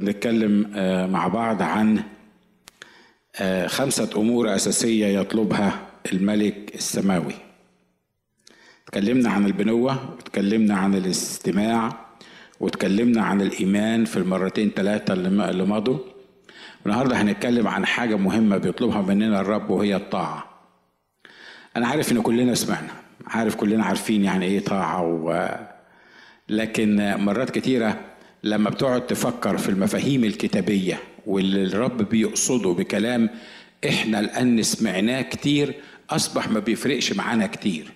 نتكلم مع بعض عن خمسة أمور أساسية يطلبها الملك السماوي. تكلمنا عن البنوة وتكلمنا عن الاستماع وتكلمنا عن الإيمان في المرتين ثلاثة اللي مضوا. النهاردة هنتكلم عن حاجة مهمة بيطلبها مننا الرب وهي الطاعة. أنا عارف إن كلنا سمعنا عارف كلنا عارفين يعني إيه طاعة و... لكن مرات كتيرة لما بتقعد تفكر في المفاهيم الكتابية واللي الرب بيقصده بكلام إحنا الآن سمعناه كتير أصبح ما بيفرقش معانا كتير.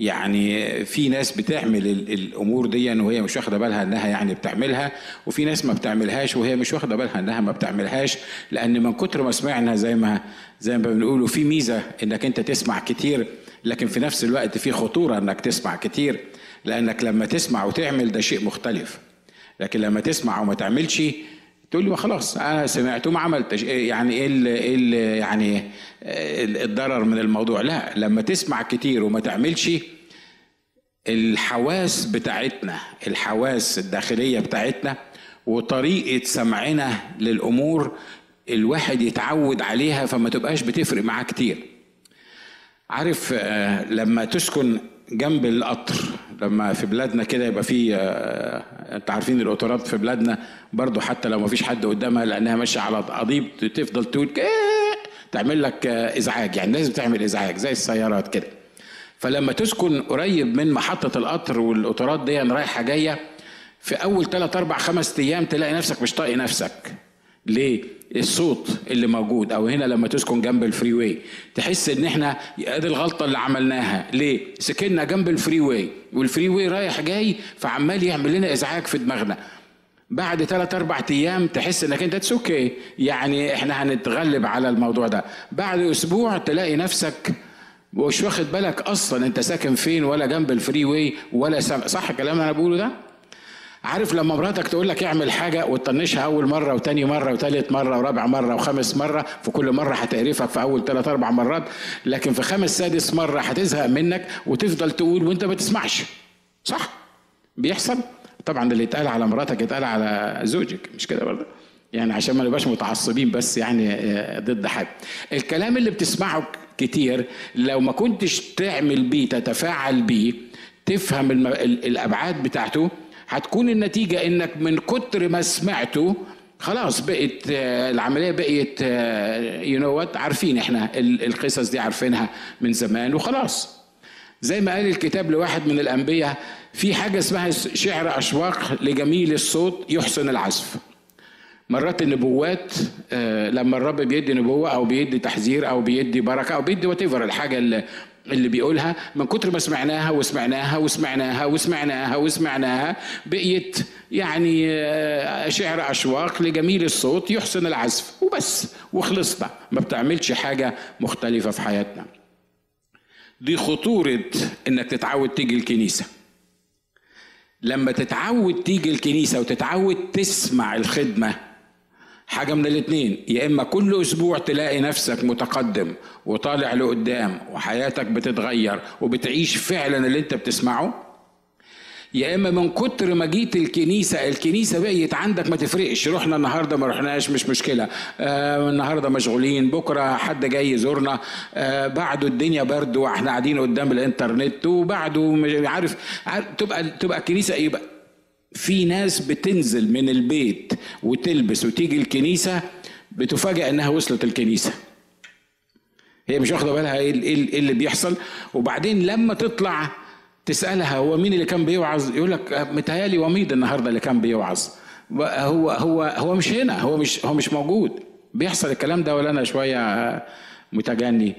يعني في ناس بتعمل الأمور دي وهي مش واخدة بالها إنها يعني بتعملها وفي ناس ما بتعملهاش وهي مش واخدة بالها إنها ما بتعملهاش لأن من كتر ما سمعنا زي ما زي ما بنقولوا في ميزة إنك أنت تسمع كتير لكن في نفس الوقت في خطورة إنك تسمع كتير لأنك لما تسمع وتعمل ده شيء مختلف. لكن لما تسمع وما تعملش تقول لي خلاص أنا سمعت وما عملتش. يعني إيه ال ال يعني الضرر من الموضوع؟ لا لما تسمع كتير وما تعملش الحواس بتاعتنا الحواس الداخلية بتاعتنا وطريقة سمعنا للأمور الواحد يتعود عليها فما تبقاش بتفرق معاه كتير. عارف لما تسكن جنب القطر لما في بلادنا كده يبقى في انت عارفين القطارات في بلادنا برضو حتى لو ما فيش حد قدامها لأنها ماشية على قضيب تفضل تقول تعمل لك إزعاج. يعني لازم تعمل إزعاج زي السيارات كده. فلما تسكن قريب من محطة القطر والقطارات دي رايحة جاية في أول 3 4 5 أيام تلاقي نفسك مش طايق نفسك. ليه؟ الصوت اللي موجود أو هنا لما تسكن جنب ال freeway تحس إن إحنا أدي الغلطة اللي عملناها ليه؟ سكننا جنب ال freeway وال freeway رايح جاي فعمال يعمل لنا إزعاج في دماغنا بعد ثلاث أربع أيام تحس إنك أنت it's okay يعني إحنا هنتغلب على الموضوع ده بعد أسبوع تلاقي نفسك مش واخد بالك أصلا أنت ساكن فين ولا جنب ال freeway ولا سم... صح الكلام اللي أنا بقوله ده؟ عارف لما مراتك تقول لك اعمل حاجة وتطنشها أول مرة وتاني مرة وتالت مرة ورابع مرة وخامس مرة في كل مرة هتقرفك في أول ثلاث أربع مرات لكن في خامس سادس مرة هتزهق منك وتفضل تقول وأنت ما تسمعش. صح؟ بيحصل؟ طبعا اللي يتقال على مراتك يتقال على زوجك مش كده برضه؟ يعني عشان ما نبقاش متعصبين بس يعني ضد حد. الكلام اللي بتسمعه كتير لو ما كنتش تعمل بيه تتفاعل بيه تفهم الأبعاد بتاعته هتكون النتيجة إنك من كتر ما سمعته خلاص بقت العملية بقت you know what عارفين إحنا القصص دي عارفينها من زمان وخلاص. زي ما قال الكتاب لواحد من الأنبياء في حاجة اسمها شعر أشواق لجميل الصوت يحسن العزف. مرات النبوات لما الرب بيدي نبوة أو بيدي تحذير أو بيدي بركة أو بيدي what الحاجة اللي اللي بيقولها من كتر ما سمعناها وسمعناها وسمعناها وسمعناها وسمعناها بقيت يعني شعر أشواق لجميل الصوت يحسن العزف وبس وخلصنا. ما بتعملش حاجة مختلفة في حياتنا. دي خطورة إنك تتعود تيجي الكنيسة. لما تتعود تيجي الكنيسة وتتعود تسمع الخدمة حاجة من الاتنين. يا إما كل أسبوع تلاقي نفسك متقدم وطالع لقدام وحياتك بتتغير وبتعيش فعلا اللي أنت بتسمعه. يا إما من كتر ما جيت الكنيسة الكنيسة بقيت عندك ما تفرقش. رحنا النهاردة ما رحناش مش مشكلة. آه النهاردة مشغولين. بكرة حد جاي يزورنا. آه بعده الدنيا برد وإحنا قاعدين قدام الإنترنت وبعده عارف, عارف تبقى تبقى الكنيسة يبقى في ناس بتنزل من البيت وتلبس وتيجي الكنيسة بتفاجئ إنها وصلت الكنيسة. هي مش واخدة بالها إيه اللي بيحصل؟ وبعدين لما تطلع تسألها هو مين اللي كان بيوعظ؟ يقول لك متهيألي وميض النهاردة اللي كان بيوعظ. هو هو هو مش هنا هو مش هو مش موجود. بيحصل الكلام ده ولا أنا شوية متجني.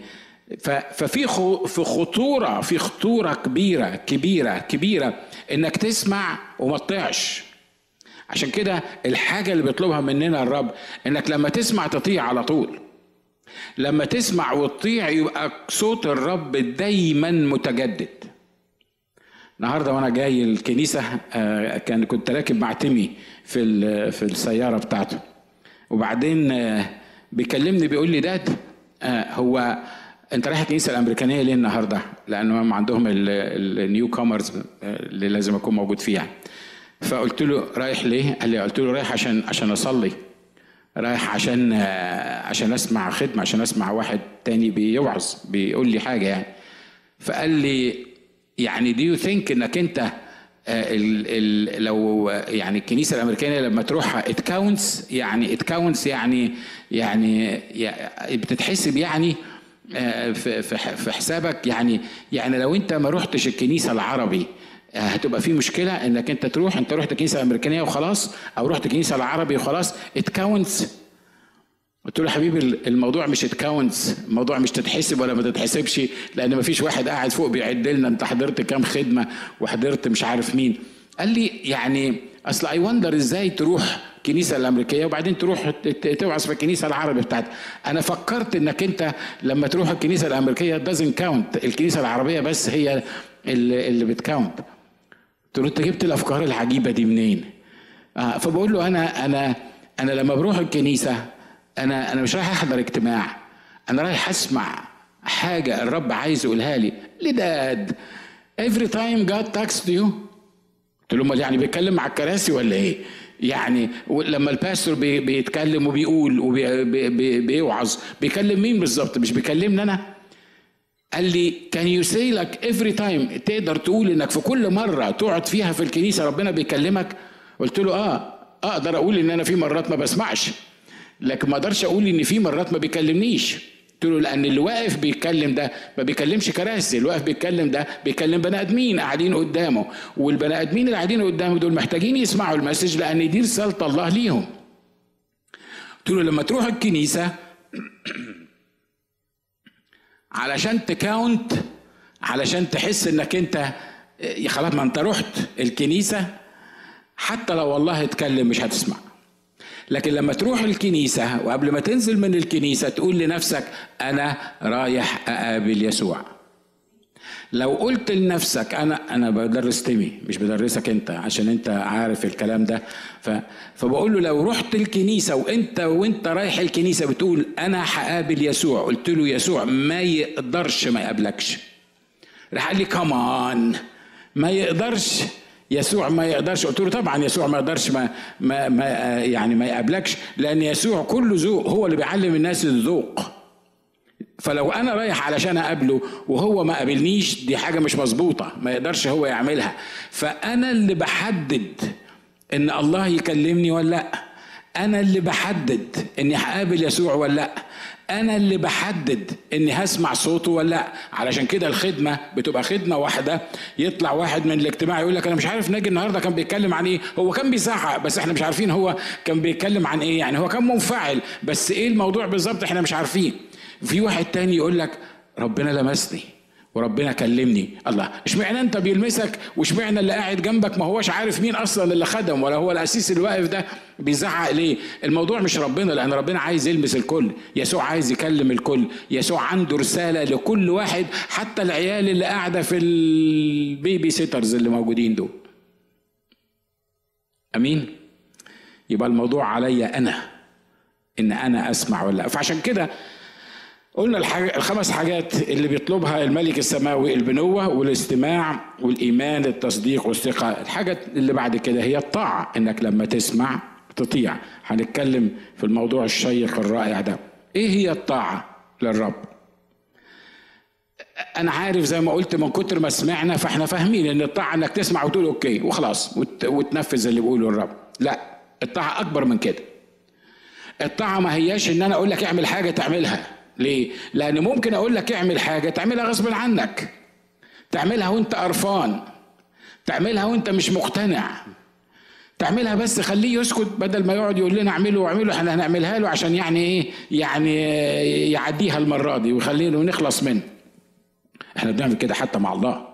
ففي في خطورة في خطورة كبيرة كبيرة كبيرة إنك تسمع وما تطيعش. عشان كده الحاجة اللي بيطلبها مننا الرب إنك لما تسمع تطيع على طول. لما تسمع وتطيع يبقى صوت الرب دايما متجدد. النهارده وأنا جاي الكنيسة كان كنت راكب مع تيمي في في السيارة بتاعته. وبعدين بيكلمني بيقول لي Dad هو انت رايح الكنيسه الامريكانية ليه النهارده؟ لأنه هم عندهم ال newcomers اللي لازم اكون موجود فيها. فقلت له رايح ليه؟ قال لي قلت له رايح عشان عشان أصلي رايح عشان عشان أسمع خدمة عشان أسمع واحد تاني بيوعظ بيقول لي حاجة يعني فقال لي يعني do you think إنك أنت ال ال لو يعني الكنيسة الامريكيه لما تروحها it counts يعني it counts يعني يعني بتتحسب يعني في في حسابك. يعني يعني لو انت ما رحتش الكنيسة العربي هتبقى في مشكلة انك انت تروح انت رحت الكنيسه الامريكانيه وخلاص أو رحت الكنيسه العربي وخلاص it counts قلت له يا حبيبي الموضوع مش it counts الموضوع مش تتحسب ولا ما تتحسبش لأن ما فيش واحد قاعد فوق بيعد لنا انت حضرت كام خدمة وحضرت مش عارف مين. قال لي يعني أصل I wonder إزاي تروح الكنيسة الأمريكية وبعدين تروح توعظ في الكنيسة العربيه بتاعتك. أنا فكرت إنك أنت لما تروح الكنيسة الأمريكية doesn't count الكنيسة العربية بس هي اللي, بت count قلت له أنت جبت الأفكار العجيبة دي منين؟ آه فبقول له أنا أنا أنا لما بروح الكنيسة أنا أنا مش رايح أحضر اجتماع. أنا رايح أسمع حاجة الرب عايز يقولها لي. الـ dad every time God talks to you. قلت له أمال يعني بيتكلم مع الكراسي ولا إيه؟ يعني لما ال pastor بي بيتكلم وبيقول وبيوعظ بيكلم مين بالظبط؟ مش بيكلمني أنا؟ قال لي can you say like every time تقدر تقول إنك في كل مرة تقعد فيها في الكنيسة ربنا بيكلمك؟ قلت له آه أقدر أقول إن أنا في مرات ما بسمعش لكن ما أقدرش أقول إن في مرات ما بيكلمنيش. قلت له لأن اللي واقف بيتكلم ده ما بيكلمش كراسي اللي واقف بيتكلم ده بيكلم بني آدمين قاعدين قدامه والبني آدمين اللي قاعدين قدامه دول محتاجين يسمعوا المسج لأن دي رسالة الله ليهم. قلت له لما تروح الكنيسة علشان تكاونت علشان تحس إنك أنت خلاص ما أنت رحت الكنيسة حتى لو والله اتكلم مش هتسمع. لكن لما تروح الكنيسة وقبل ما تنزل من الكنيسة تقول لنفسك أنا رايح أقابل يسوع. لو قلت لنفسك أنا أنا بدرس تيمي مش بدرسك أنت عشان أنت عارف الكلام ده. ف فبقول له لو رحت الكنيسة وأنت وأنت رايح الكنيسة بتقول أنا هقابل يسوع. قلت له يسوع ما يقدرش ما يقابلكش. راح قال لي كمان ما يقدرش يسوع ما يقدرش قلت له طبعا يسوع ما يقدرش ما, ما, ما يعني ما يقابلكش لأن يسوع كله ذوق هو اللي بيعلم الناس الذوق. فلو أنا رايح علشان أقابله وهو ما قابلنيش دي حاجة مش مظبوطة ما يقدرش هو يعملها. فأنا اللي بحدد إن الله يكلمني ولا لأ. أنا اللي بحدد إني هقابل يسوع ولا لأ. أنا اللي بحدد إني هسمع صوته ولا لأ. علشان كده الخدمة بتبقى خدمة واحدة. يطلع واحد من الاجتماع يقول لك أنا مش عارف ناجي النهارده كان بيتكلم عن إيه. هو كان بيزعق بس إحنا مش عارفين هو كان بيتكلم عن إيه. يعني هو كان منفعل بس إيه الموضوع بالظبط إحنا مش عارفين. في واحد تاني يقول لك ربنا لمسني. وربنا كلمني. الله اشمعنى انت بيلمسك واشمعنى اللي قاعد جنبك ما هوش عارف مين أصلا اللي خدم ولا هو القسيس اللي واقف ده بيزعق ليه؟ الموضوع مش ربنا لأن ربنا عايز يلمس الكل. يسوع عايز يكلم الكل. يسوع عنده رسالة لكل واحد حتى العيال اللي قاعدة في ال baby sitters اللي موجودين دول. أمين؟ يبقى الموضوع عليا أنا إن أنا أسمع ولا فعشان كده قلنا الحاجة الخمس حاجات اللي بيطلبها الملك السماوي البنوة والاستماع والإيمان التصديق والثقة. الحاجة اللي بعد كده هي الطاعة إنك لما تسمع تطيع. هنتكلم في الموضوع الشيق الرائع ده. إيه هي الطاعة للرب؟ أنا عارف زي ما قلت من كتر ما سمعنا فإحنا فاهمين إن الطاعة إنك تسمع وتقول أوكي وخلاص وت... وتنفذ اللي بيقوله الرب. لا الطاعة أكبر من كده. الطاعة ما هياش إن أنا أقول لك اعمل حاجة تعملها. ليه؟ لأن ممكن أقول لك اعمل حاجة تعملها غصب عنك. تعملها وأنت قرفان. تعملها وأنت مش مقتنع. تعملها بس خليه يسكت بدل ما يقعد يقول لنا اعمله واعمله إحنا هنعملها له عشان يعني إيه؟ يعني يعديها المرة دي ويخلينا نخلص منه. إحنا بنعمل كده حتى مع الله.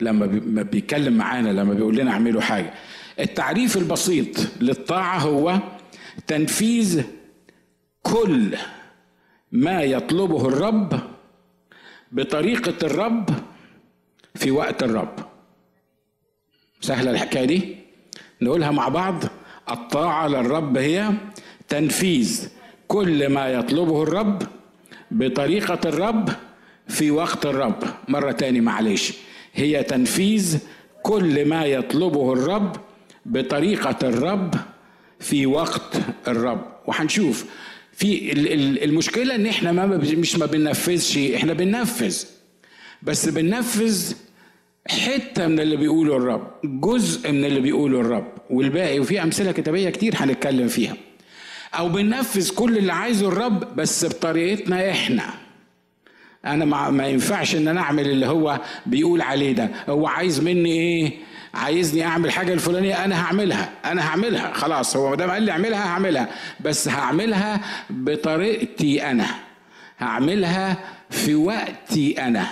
لما بيتكلم معانا لما بيقول لنا اعملوا حاجة. التعريف البسيط للطاعة هو تنفيذ كل ما يطلبه الرب بطريقة الرب في وقت الرب. سهلة الحكاية دي؟ نقولها مع بعض. الطاعة للرب هي تنفيذ كل ما يطلبه الرب بطريقة الرب في وقت الرب. مرة تاني معلش. هي تنفيذ كل ما يطلبه الرب بطريقة الرب في وقت الرب. وهنشوف في المشكلة إن إحنا ما مش ما بننفذش إحنا بننفذ. بس بننفذ حتة من اللي بيقوله الرب جزء من اللي بيقوله الرب. والباقي وفي أمثلة كتابية كتير هنتكلم فيها. أو بننفذ كل اللي عايزه الرب بس بطريقتنا إحنا. أنا ما, ما ينفعش إن أنا أعمل اللي هو بيقول عليه ده. هو عايز مني إيه؟ عايزني اعمل حاجة الفلانية أنا هعملها أنا هعملها. خلاص هو ما دام قال لي اعملها هعملها. بس هعملها بطريقتي أنا. هعملها في وقتي أنا.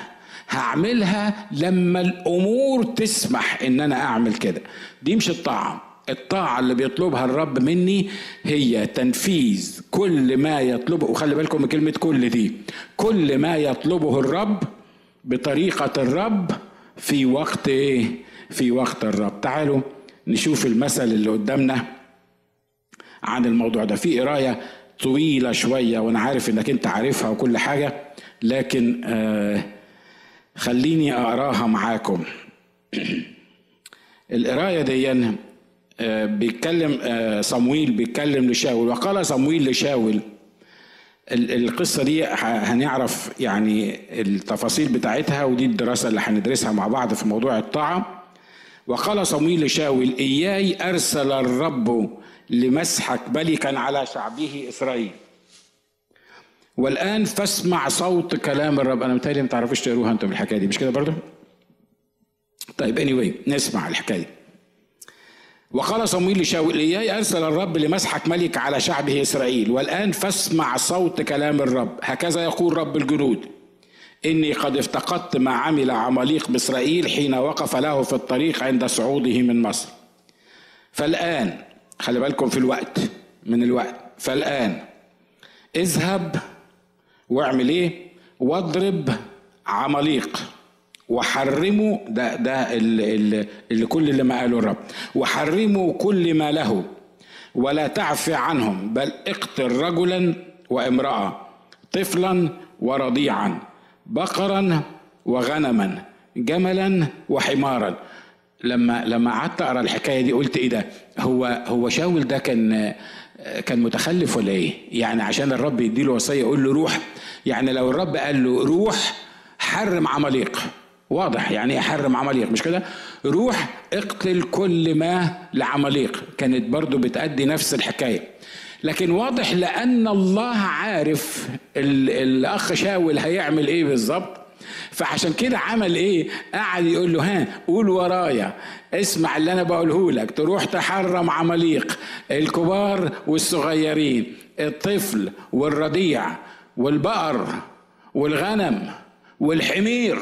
هعملها لما الأمور تسمح ان أنا اعمل كده. دي مش الطاعة. الطاعة اللي بيطلبها الرب مني هي تنفيذ كل ما يطلبه. وخلي بالكم من كلمة كل دي. كل ما يطلبه الرب بطريقة الرب في وقت إيه؟ في وقت الرب تعالوا نشوف المثل اللي قدامنا عن الموضوع ده. في قراية طويلة شوية وأنا عارف إنك أنت عارفها وكل حاجة لكن آه خليني أقراها معاكم. القراية دي آه، بيتكلم آه، صمويل بيتكلم لشاول. وقال صمويل لشاول القصة دي هنعرف يعني التفاصيل بتاعتها ودي الدراسة اللي هندرسها مع بعض في موضوع الطاعة. وقال صمويل لشاول إياي أرسل الرب لمسحك ملكا على شعبه إسرائيل. والآن فاسمع صوت كلام الرب. أنا متهيألي ما تعرفوش تقروها أنتم الحكاية دي مش كده برضه؟ طيب anyway نسمع الحكاية. وقال صمويل لشاول إياي أرسل الرب لمسحك ملك على شعبه إسرائيل. والآن فاسمع صوت كلام الرب. هكذا يقول رب الجنود. إني قد افتقدت ما عمل عماليق بإسرائيل حين وقف له في الطريق عند صعوده من مصر. فالآن خلي بالكم في الوقت من الوقت. فالآن اذهب واعمل إيه؟ واضرب عماليق. وحرموا ده ده اللي, كل اللي ما قاله الرب. وحرموا كل ما له ولا تعفي عنهم بل اقتل رجلا وامرأة طفلا ورضيعا. بقرا وغنما جملا وحمارا. لما لما قعدت أقرأ الحكاية دي قلت إيه ده؟ هو هو شاول ده كان كان متخلف ولا إيه؟ يعني عشان الرب يديله وصية يقول له روح. يعني لو الرب قال له روح حرم عماليق. واضح يعني إيه حرم عماليق؟ مش كده؟ روح اقتل كل ما لعماليق. كانت برضو بتأدي نفس الحكاية. لكن واضح لأن الله عارف الأخ شاول هيعمل إيه بالظبط. فعشان كده عمل إيه؟ قعد يقول له ها قول ورايا. اسمع اللي أنا بقوله لك. تروح تحرم عماليق الكبار والصغيرين الطفل والرضيع والبقر والغنم والحمير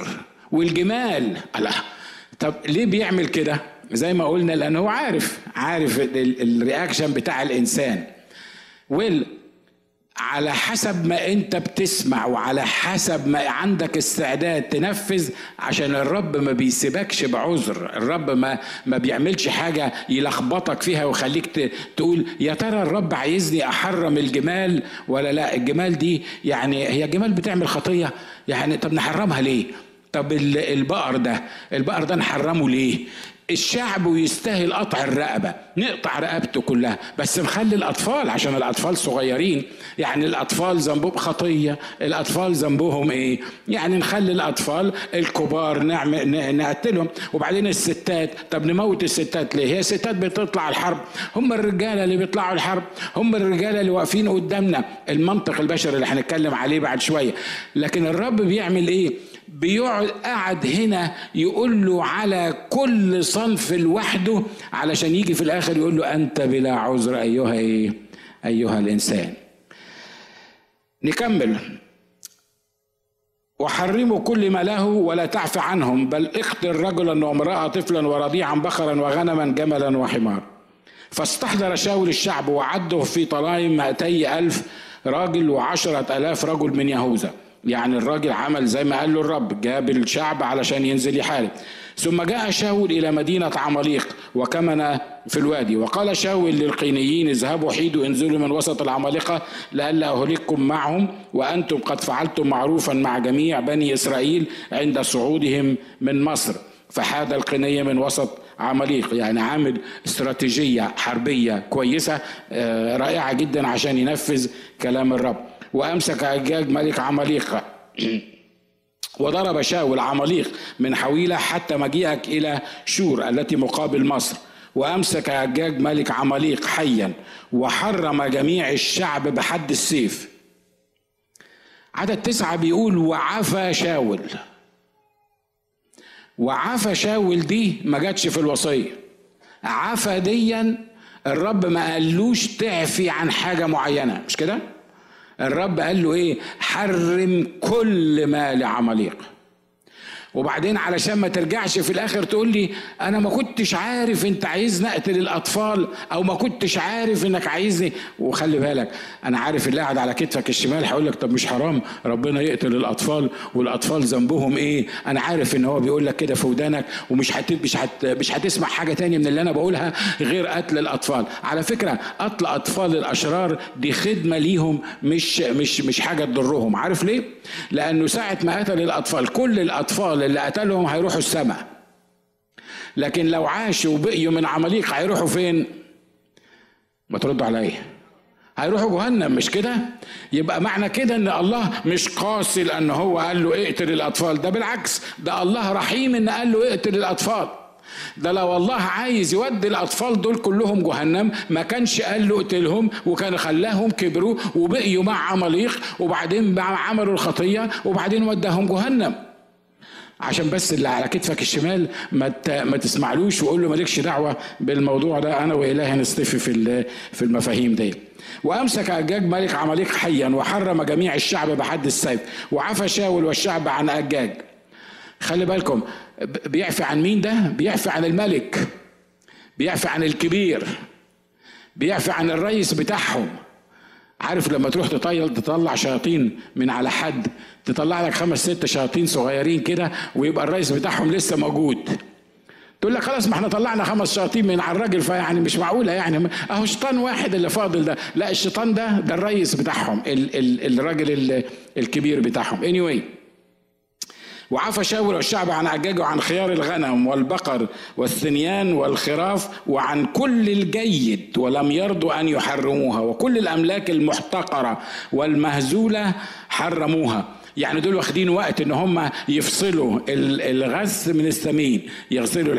والجمال. الله. طب ليه بيعمل كده؟ زي ما قلنا لأنه عارف عارف الرياكشن بتاع الإنسان. ويل على حسب ما انت بتسمع وعلى حسب ما عندك استعداد تنفذ عشان الرب ما بيسيبكش بعذر الرب ما ما بيعملش حاجة يلخبطك فيها ويخليك تقول يا ترى الرب عايزني أحرم الجمال ولا لا؟ الجمال دي يعني هي الجمال بتعمل خطية يعني طب نحرمها ليه؟ طب البقر ده البقر ده نحرمه ليه؟ الشعب ويستاهل قطع الرقبة. نقطع رقبته كلها. بس نخلي الأطفال عشان الأطفال صغيرين. يعني الأطفال ذنبهم خطية. الأطفال ذنبهم إيه؟ يعني نخلي الأطفال الكبار نعمل نقتلهم وبعدين الستات. طب نموت الستات ليه؟ هي الستات بتطلع الحرب. هم الرجالة اللي بيطلعوا الحرب. هم الرجالة اللي واقفين قدامنا. المنطق البشري اللي هنتكلم عليه بعد شوية. لكن الرب بيعمل إيه؟ بيقعد قاعد هنا يقول له على كل صنف لوحده علشان يجي في الآخر يقول له أنت بلا عذر أيها إيه؟ أيها الإنسان. نكمل. وحرموا كل ما له ولا تعف عنهم بل اقتل رجلا وامرأة طفلا ورضيعا بقرا وغنما جملا وحمار فاستحضر شاول الشعب وعده في طلايم مائتي ألف راجل وعشرة ألاف رجل من يهوذا. يعني الراجل عمل زي ما قال له الرب جاب الشعب علشان ينزل يحارب. ثم جاء شاول إلى مدينة عماليق وكمن في الوادي وقال شاول للقينيين اذهبوا حيدوا انزلوا من وسط العمالقة لئلا أهلككم معهم وأنتم قد فعلتم معروفا مع جميع بني إسرائيل عند صعودهم من مصر. فحاد القنية من وسط عماليق يعني عامل استراتيجية حربية كويسة آه، رائعة جدا عشان ينفذ كلام الرب. وأمسك أجاج ملك عماليق. وضرب شاول عماليق من حويلة حتى مجيئك إلى شور التي مقابل مصر. وأمسك أجاج ملك عماليق حيا وحرم جميع الشعب بحد السيف. عدد تسعة بيقول وعفى شاول. وعفى شاول دي ما جاتش في الوصية. عفى ديا الرب ما قالوش تعفي عن حاجة معينة مش كده؟ الرب قال له إيه؟ حرم كل ما لعماليق وبعدين علشان ما ترجعش في الآخر تقول لي أنا ما كنتش عارف أنت عايزني أقتل الأطفال أو ما كنتش عارف إنك عايزني. وخلي بالك أنا عارف اللي قاعد على كتفك الشمال هيقول لك طب مش حرام ربنا يقتل الأطفال والأطفال ذنبهم إيه؟ أنا عارف إن هو بيقول لك كده في ودانك ومش هت... مش هت... مش هتسمع حاجة تانية من اللي أنا بقولها غير قتل الأطفال. على فكرة قتل أطفال الأشرار دي خدمة ليهم مش مش مش حاجة تضرهم. عارف ليه؟ لأنه ساعة ما قتل الأطفال كل الأطفال اللي قتلهم هيروحوا السماء لكن لو عاشوا وبقيوا من عماليق هيروحوا فين؟ ما تردوا عليا. هيروحوا جهنم مش كده؟ يبقى معنى كده إن الله مش قاسي لأن هو قال له اقتل الأطفال. ده بالعكس ده الله رحيم إن قال له اقتل الأطفال. ده لو الله عايز يودي الأطفال دول كلهم جهنم ما كانش قال له اقتلهم وكان خلاهم كبروا وبقيوا مع عماليق وبعدين عملوا الخطية وبعدين وداهم جهنم. عشان بس اللي على كتفك الشمال ما ما تسمعلوش وقول له مالكش دعوة بالموضوع ده. أنا وإلهي نصطفي في في المفاهيم دي. وأمسك اجاج ملك عماليق حيا وحرم جميع الشعب بحد السيف وعفى شاول والشعب عن اجاج خلي بالكم بيعفي عن مين ده؟ بيعفي عن الملك بيعفي عن الكبير بيعفي عن الرئيس بتاعهم. عارف لما تروح تطيل تطلع شياطين من على حد تطلع لك خمس ست شياطين صغيرين كده ويبقى الرئيس بتاعهم لسه موجود. تقول لك خلاص ما إحنا طلعنا خمس شياطين من على الراجل فيعني مش معقولة يعني. اهو شيطان واحد اللي فاضل ده. لا الشيطان ده ده الرئيس بتاعهم ال ال الراجل الكبير بتاعهم. Anyway وعفى شاول والشعب عن عجاج وعن خيار الغنم والبقر والثنيان والخراف وعن كل الجيد ولم يرضوا أن يحرموها وكل الأملاك المحتقرة والمهزولة حرموها. يعني دول واخدين وقت ان هم يفصلوا الغث من الثمين يغسلوا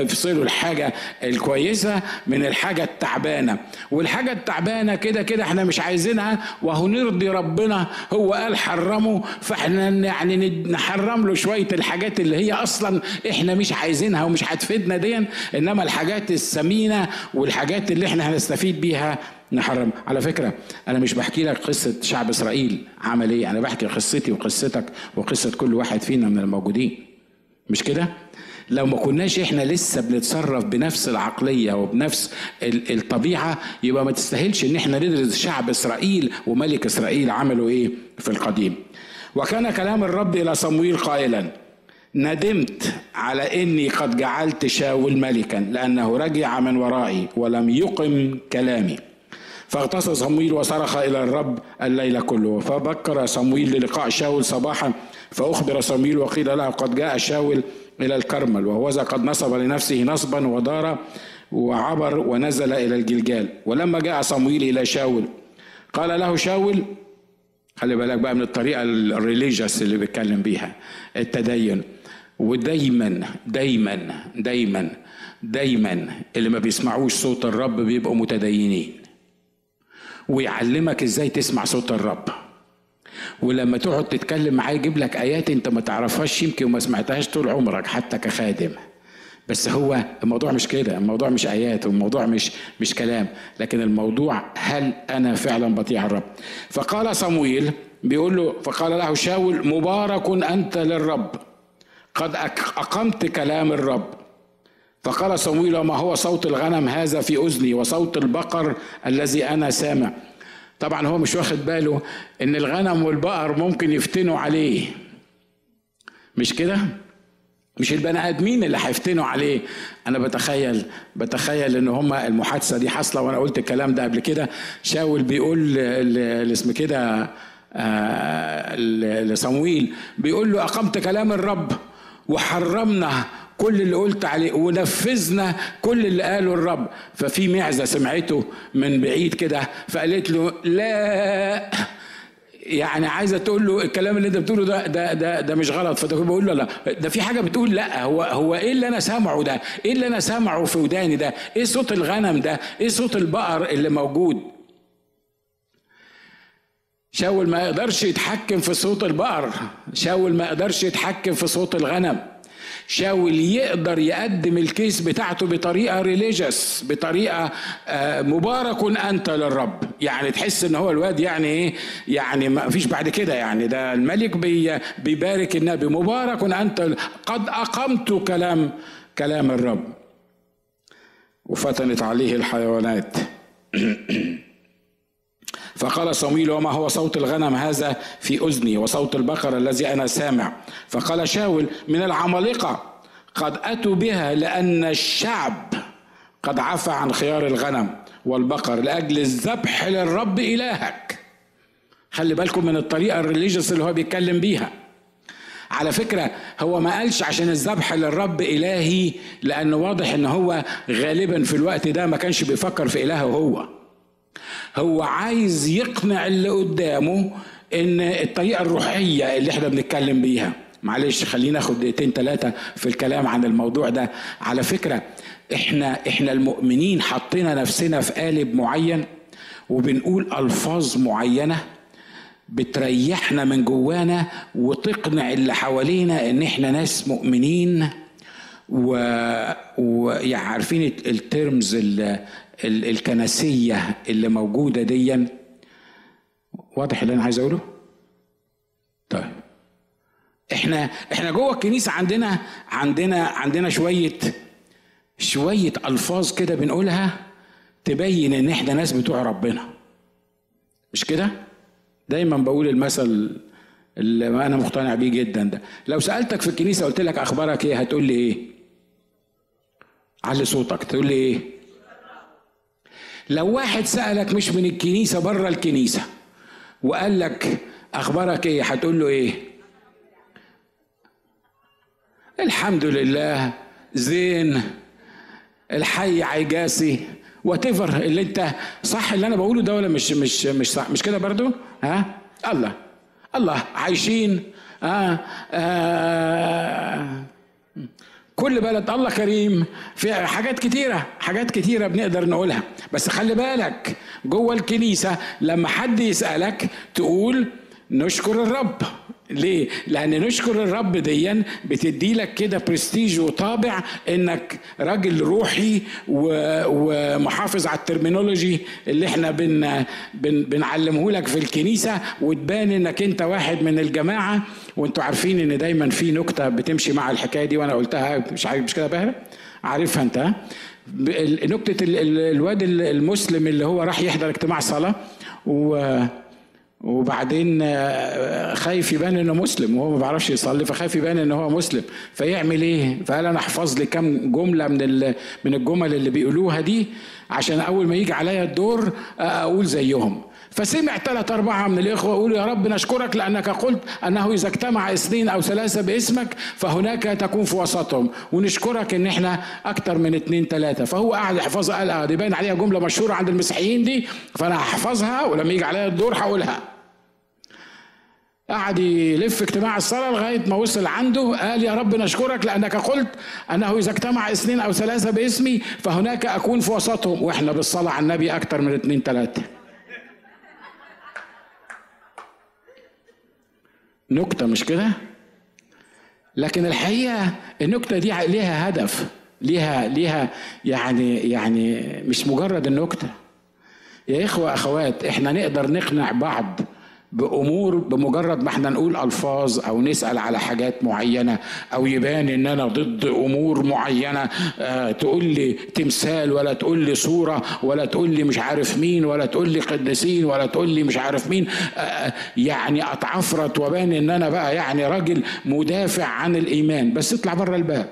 يفصلوا الحاجة الكويسة من الحاجة التعبانة. والحاجة التعبانة كده كده إحنا مش عايزينها وهو نرضي ربنا هو قال حرمه فاحنا يعني نحرم له شوية الحاجات اللي هي أصلا إحنا مش عايزينها ومش هتفيدنا دي إنما الحاجات الثمينه والحاجات اللي إحنا هنستفيد بيها نحرم. على فكرة أنا مش بحكي لك قصة شعب إسرائيل عمل إيه أنا بحكي قصتي وقصتك وقصة كل واحد فينا من الموجودين. مش كده؟ لو ما كناش إحنا لسه بنتصرف بنفس العقلية وبنفس الطبيعة يبقى ما تستاهلش إن إحنا ندرس شعب إسرائيل وملك إسرائيل عملوا إيه في القديم. وكان كلام الرب إلى صمويل قائلا ندمت على إني قد جعلت شاول ملكا لأنه رجع من ورائي ولم يقم كلامي. فاغتص صمويل وصرخ إلى الرب الليل كله. فبكر صمويل للقاء شاول صباحا فأخبر صمويل وقيل له قد جاء شاول إلى الكرمل وهوذا قد نصب لنفسه نصبا ودار وعبر ونزل إلى الجلجال. ولما جاء صمويل إلى شاول قال له شاول خلي بالك بقى من الطريقة الريليجيوس اللي بيتكلم بيها التدين. ودايما دايما دايما دايما اللي ما بيسمعوش صوت الرب بيبقوا متدينين. ويعلمك إزاي تسمع صوت الرب. ولما تقعد تتكلم معاه يجيب لك آيات انت ما تعرفهاش يمكن وما سمعتهاش طول عمرك حتى كخادم. بس هو الموضوع مش كده الموضوع مش آيات والموضوع مش مش كلام. لكن الموضوع هل أنا فعلا بطيع الرب؟ فقال صمويل بيقول له فقال له شاول مبارك أنت للرب. قد أقمت كلام الرب. فقال صمويل ما هو صوت الغنم هذا في أذني وصوت البقر الذي أنا سامع؟ طبعا هو مش واخد باله إن الغنم والبقر ممكن يفتنوا عليه. مش كده؟ مش البني آدمين اللي هيفتنوا عليه. أنا بتخيل بتخيل إن هما المحادثة دي حاصلة وأنا قلت الكلام ده قبل كده. شاول بيقول اسم كده آه، لصمويل بيقول له أقمت كلام الرب وحرمنا كل اللي قلت عليه ونفذنا كل اللي قاله الرب ففي معزة سمعته من بعيد كده فقالت له لا يعني عايزة تقول له الكلام اللي انت بتقوله ده ده ده, ده مش غلط فده بقول له لا ده في حاجة بتقول لا هو هو إيه اللي أنا سامعه ده؟ إيه اللي أنا سامعه في وداني ده؟ إيه صوت الغنم ده؟ إيه صوت البقر اللي موجود؟ شاول ما يقدرش يتحكم في صوت البقر شاول ما يقدرش يتحكم في صوت الغنم شاول يقدر يقدم ال case بتاعته بطريقة religious بطريقة آه، مبارك أنت للرب. يعني تحس إن هو الواد يعني إيه؟ يعني ما فيش بعد كده يعني. ده الملك بي بيبارك النبي. مبارك أنت قد أقمت كلام كلام الرب. وفتنت عليه الحيوانات. فقال صمويل وما هو صوت الغنم هذا في أذني وصوت البقر الذي أنا سامع؟ فقال شاول من العمالقة. قد أتوا بها لأن الشعب قد عفى عن خيار الغنم والبقر لأجل الذبح للرب إلهك. خلي بالكم من الطريقة الريليجيوس اللي هو بيتكلم بيها. على فكرة هو ما قالش عشان الذبح للرب إلهي لأنه واضح إن هو غالبا في الوقت ده ما كانش بيفكر في إلهه هو. هو عايز يقنع اللي قدامه إن الطريقة الروحية اللي إحنا بنتكلم بيها. معلش خلينا ناخد دقيقتين ثلاثة في الكلام عن الموضوع ده. على فكرة إحنا إحنا المؤمنين حطينا نفسنا في قالب معين وبنقول ألفاظ معينة بتريحنا من جوانا وتقنع اللي حوالينا إن إحنا ناس مؤمنين. ويعني عارفين الترمز الكنسية اللي موجودة ديا. واضح اللي أنا عايز أقوله؟ طيب. إحنا إحنا جوه الكنيسة عندنا عندنا عندنا شوية شوية ألفاظ كده بنقولها تبين إن إحنا ناس بتوع ربنا. مش كده؟ دايما بقول المثل اللي أنا مقتنع بيه جدا ده. لو سألتك في الكنيسة قلت لك أخبارك إيه هتقول لي إيه؟ علي صوتك تقول لي إيه؟ لو واحد سألك مش من الكنيسة بره الكنيسة وقال لك أخبارك إيه هتقول له إيه؟ الحمد لله زين الحي عيجاسي واتيفر اللي أنت صح اللي أنا بقوله ده ولا مش مش مش صح؟ مش كده برضو؟ ها؟ الله الله عايشين. آه, آه. كل بلد. الله كريم. في حاجات كتيرة حاجات كتيرة بنقدر نقولها. بس خلي بالك جوه الكنيسة لما حد يسألك تقول نشكر الرب. ليه؟ لأن نشكر الرب ديا بتدي لك كده برستيج وطابع إنك راجل روحي ومحافظ على ال terminology اللي إحنا بن بن بنعلمه لك في الكنيسة وتبان إنك أنت واحد من الجماعة وأنتوا عارفين إن دايما في نكتة بتمشي مع الحكاية دي وأنا قلتها مش عارف مش كده باهر؟ عارفها أنت نكتة الواد المسلم اللي هو راح يحضر اجتماع صلاة و وبعدين آه، خايف يبان إنه مسلم وهو ما بيعرفش يصلي فخايف يبان إن هو مسلم. فيعمل إيه؟ فقال أنا أحفظ لي كام جملة من من الجمل اللي بيقولوها دي عشان أول ما يجي عليا الدور آه، أقول زيهم. فسمع ثلاث أربعة من الإخوة يقولوا يا رب نشكرك لأنك قلت أنه إذا اجتمع اثنين أو ثلاثة باسمك فهناك تكون في وسطهم. ونشكرك إن إحنا أكتر من اثنين ثلاثة فهو قاعد يحفظها قال آه دي باين عليها جملة مشهورة عند المسيحيين دي فأنا هحفظها ولما يجي عليا الدور هقولها. قعد يلف اجتماع الصلاة لغاية ما وصل عنده. قال يا رب نشكرك لأنك قلت أنه إذا اجتمع اثنين أو ثلاثة باسمي فهناك أكون في وسطهم. وإحنا بالصلاة على النبي أكتر من اثنين ثلاثة. نكتة مش كده؟ لكن الحقيقة النكتة دي ليها هدف ليها ليها يعني يعني مش مجرد النكتة. يا إخوة أخوات إحنا نقدر نقنع بعض بأمور بمجرد ما إحنا نقول ألفاظ أو نسأل على حاجات معينة أو يبان إن أنا ضد أمور معينة آه تقول لي تمثال ولا تقول لي صورة ولا تقول لي مش عارف مين ولا تقول لي قديسين ولا تقول لي مش عارف مين آه يعني أتعفرت وبان إن أنا بقى يعني راجل مدافع عن الإيمان. بس اطلع بره الباب.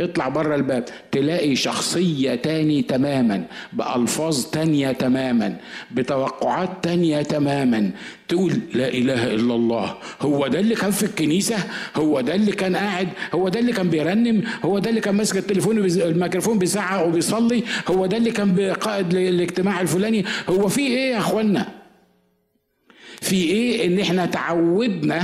اطلع بره الباب تلاقي شخصية تاني تماما بألفاظ تانية تماما بتوقعات تانية تماما. تقول لا إله إلا الله هو ده اللي كان في الكنيسة؟ هو ده اللي كان قاعد؟ هو ده اللي كان بيرنم؟ هو ده اللي كان ماسك التليفون الميكروفون بيزعق وبيصلي؟ هو ده اللي كان قائد الاجتماع الفلاني؟ هو في إيه يا إخوانا؟ في إيه إن إحنا تعودنا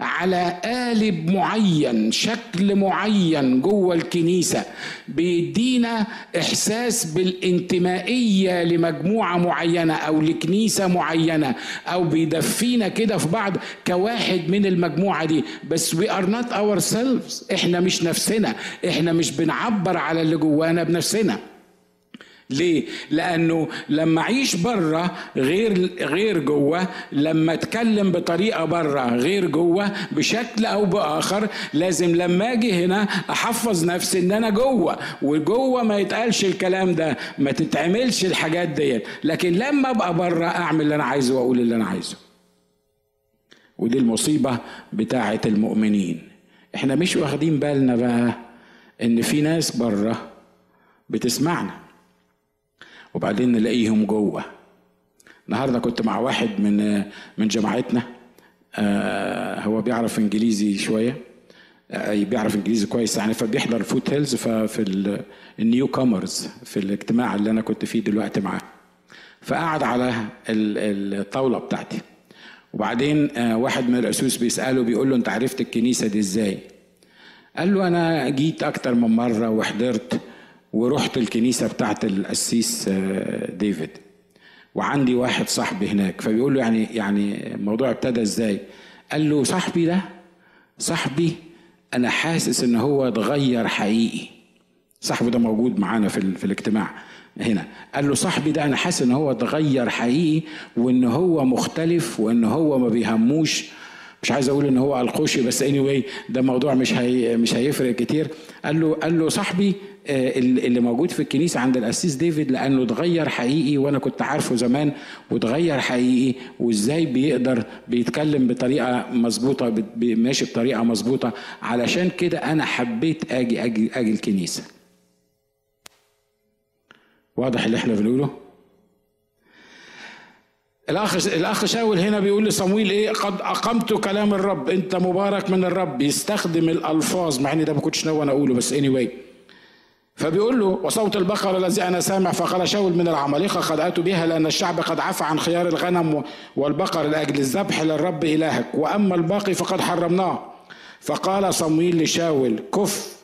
على قالب معين شكل معين جوه الكنيسة بيدينا إحساس بالانتمائية لمجموعة معينة أو لكنيسة معينة أو بيدفينا كده في بعض كواحد من المجموعة دي. بس we are not ourselves إحنا مش نفسنا إحنا مش بنعبر على اللي جوانا بنفسنا. ليه؟ لأنه لما أعيش بره غير غير جوه، لما أتكلم بطريقة بره غير جوه بشكل أو بآخر، لازم لما أجي هنا أحفظ نفسي إن أنا جوه، وجوه ما يتقالش الكلام ده، ما تتعملش الحاجات ديت، لكن لما أبقى بره أعمل اللي أنا عايزه وأقول اللي أنا عايزه. ودي المصيبة بتاعة المؤمنين. إحنا مش واخدين بالنا بقى إن في ناس بره بتسمعنا. وبعدين نلاقيهم جوه. النهارده كنت مع واحد من من جماعتنا آه هو بيعرف إنجليزي شوية آه بيعرف إنجليزي كويس يعني فبيحضر فوت هيلز ففي ال newcomers في الاجتماع اللي أنا كنت فيه دلوقتي معاه. فقعد على الطاولة بتاعتي. وبعدين آه واحد من الاسوس بيسأله بيقول له أنت عرفت الكنيسة دي إزاي؟ قال له أنا جيت أكتر من مرة وحضرت ورحت الكنيسة بتاعت القسيس ديفيد. وعندي واحد صاحبي هناك فبيقول له يعني يعني الموضوع ابتدى إزاي؟ قال له صاحبي ده صاحبي أنا حاسس إن هو اتغير حقيقي. صاحبه ده موجود معانا في, في الاجتماع هنا. قال له صاحبي ده أنا حاسس إن هو اتغير حقيقي وإن هو مختلف وإن هو ما بيهموش مش عايز أقول إن هو ألقوشي بس اني anyway ده موضوع مش هي مش هيفرق كتير. قال له قال له صاحبي اللي موجود في الكنيسة عند القسيس ديفيد لأنه اتغير حقيقي وأنا كنت عارفه زمان واتغير حقيقي وإزاي بيقدر بيتكلم بطريقة مظبوطة ماشي بطريقة مظبوطة. علشان كده أنا حبيت أجي أجي أجي الكنيسة. واضح اللي إحنا بنقوله؟ الاخ الأخ شاول هنا بيقول لصمويل إيه قد أقمت كلام الرب. أنت مبارك من الرب. يستخدم الألفاظ. مع ان ده ما كنتش ناوي أنا أقوله بس اني anyway. فبيقول له وصوت البقرة الذي أنا سامع. فقال شاول من العمالقة قد أتوا بها لأن الشعب قد عفى عن خيار الغنم والبقر لأجل الذبح للرب إلهك. وأما الباقي فقد حرمناه. فقال صمويل لشاول كف